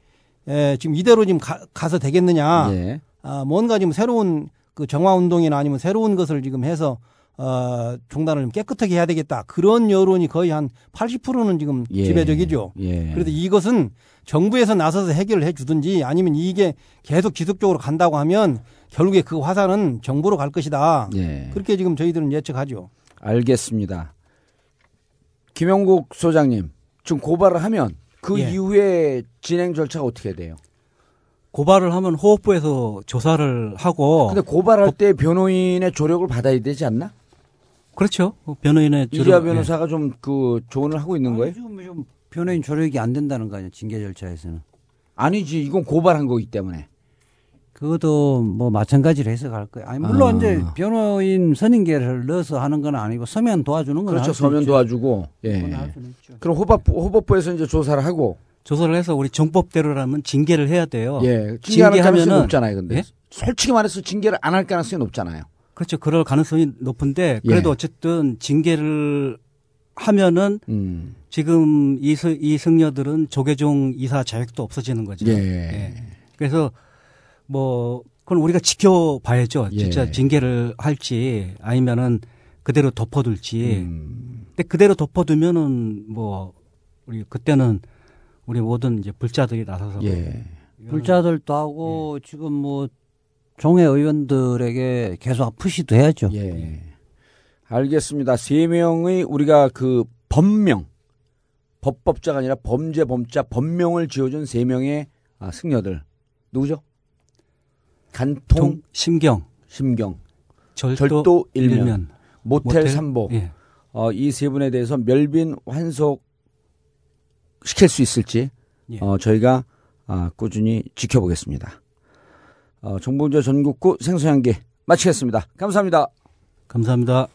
에, 지금 이대로 지금 가, 서 되겠느냐. 예. 아, 뭔가 지금 새로운 그 정화 운동이나 아니면 새로운 것을 지금 해서 어, 종단을 좀 깨끗하게 해야 되겠다. 그런 여론이 거의 한 80%는 지금 예. 지배적이죠. 예. 그래서 이것은 정부에서 나서서 해결을 해 주든지 아니면 이게 계속 지속적으로 간다고 하면 결국에 그 화살은 정부로 갈 것이다. 예. 그렇게 지금 저희들은 예측하죠. 알겠습니다. 김영국 소장님, 지금 고발을 하면 그 예. 이후에 진행 절차가 어떻게 돼요? 고발을 하면 호흡부에서 조사를 하고 근데 고발할 때 변호인의 조력을 받아야 되지 않나? 그렇죠. 변호인의 이리아 조력- 예. 변호사가 좀그 조언을 하고 있는 거예요? 지금 좀 변호인 조력이 안 된다는 거 아니야 징계 절차에서는. 아니지, 이건 고발한 거기 때문에. 그것도 뭐 마찬가지로 해석할 거예요. 아니 물론 아. 이제 변호인 선임계를 넣어서 하는 건 아니고 서면 도와주는 건 그렇죠. 서면 있죠. 도와주고. 예. 그럼 호법부, 호법부에서 이제 조사를 하고. 조사를 해서 우리 정법대로라면 징계를 해야 돼요. 예. 징계하면은 높잖아요, 근데. 예? 솔직히 말해서 징계를 안 할 가능성이 높잖아요. 그렇죠. 그럴 가능성이 높은데 그래도 예. 어쨌든 징계를 하면은 음. 지금 이, 스- 이 승려들은 조계종 이사 자격도 없어지는 거죠. 예. 그래서 뭐 그건 우리가 지켜봐야죠. 예. 진짜 징계를 할지 아니면은 그대로 덮어둘지. 음. 근데 그대로 덮어두면은 뭐 우리 그때는 우리 모든 이제 불자들이 나서서 예. 불자들도 하고 지금 뭐 종회 의원들에게 계속 푸시도 해야죠. 예. 알겠습니다. 세 명의 우리가 그 법명, 법법자가 아니라 범죄 범자 법명을 지어준 세 명의 아, 승려들 누구죠? 간통, 통, 심경, 심경, 절도, 절도 일면, 일면, 모텔, 모텔, 삼보 예. 어, 이 세 분에 대해서 멸빈 환속 시킬 수 있을지 예. 어, 저희가 아, 꾸준히 지켜보겠습니다. 어, 정봉조 전국구 생소향기 마치겠습니다. 감사합니다. 감사합니다.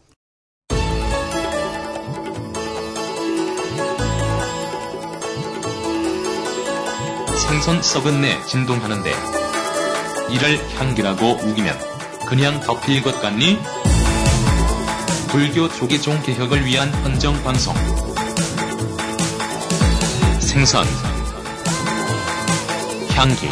생선 썩은 내 진동하는데 이를 향기라고 우기면 그냥 덮일 것 같니? 불교 조계종 개혁을 위한 헌정 방송. 생선. 향기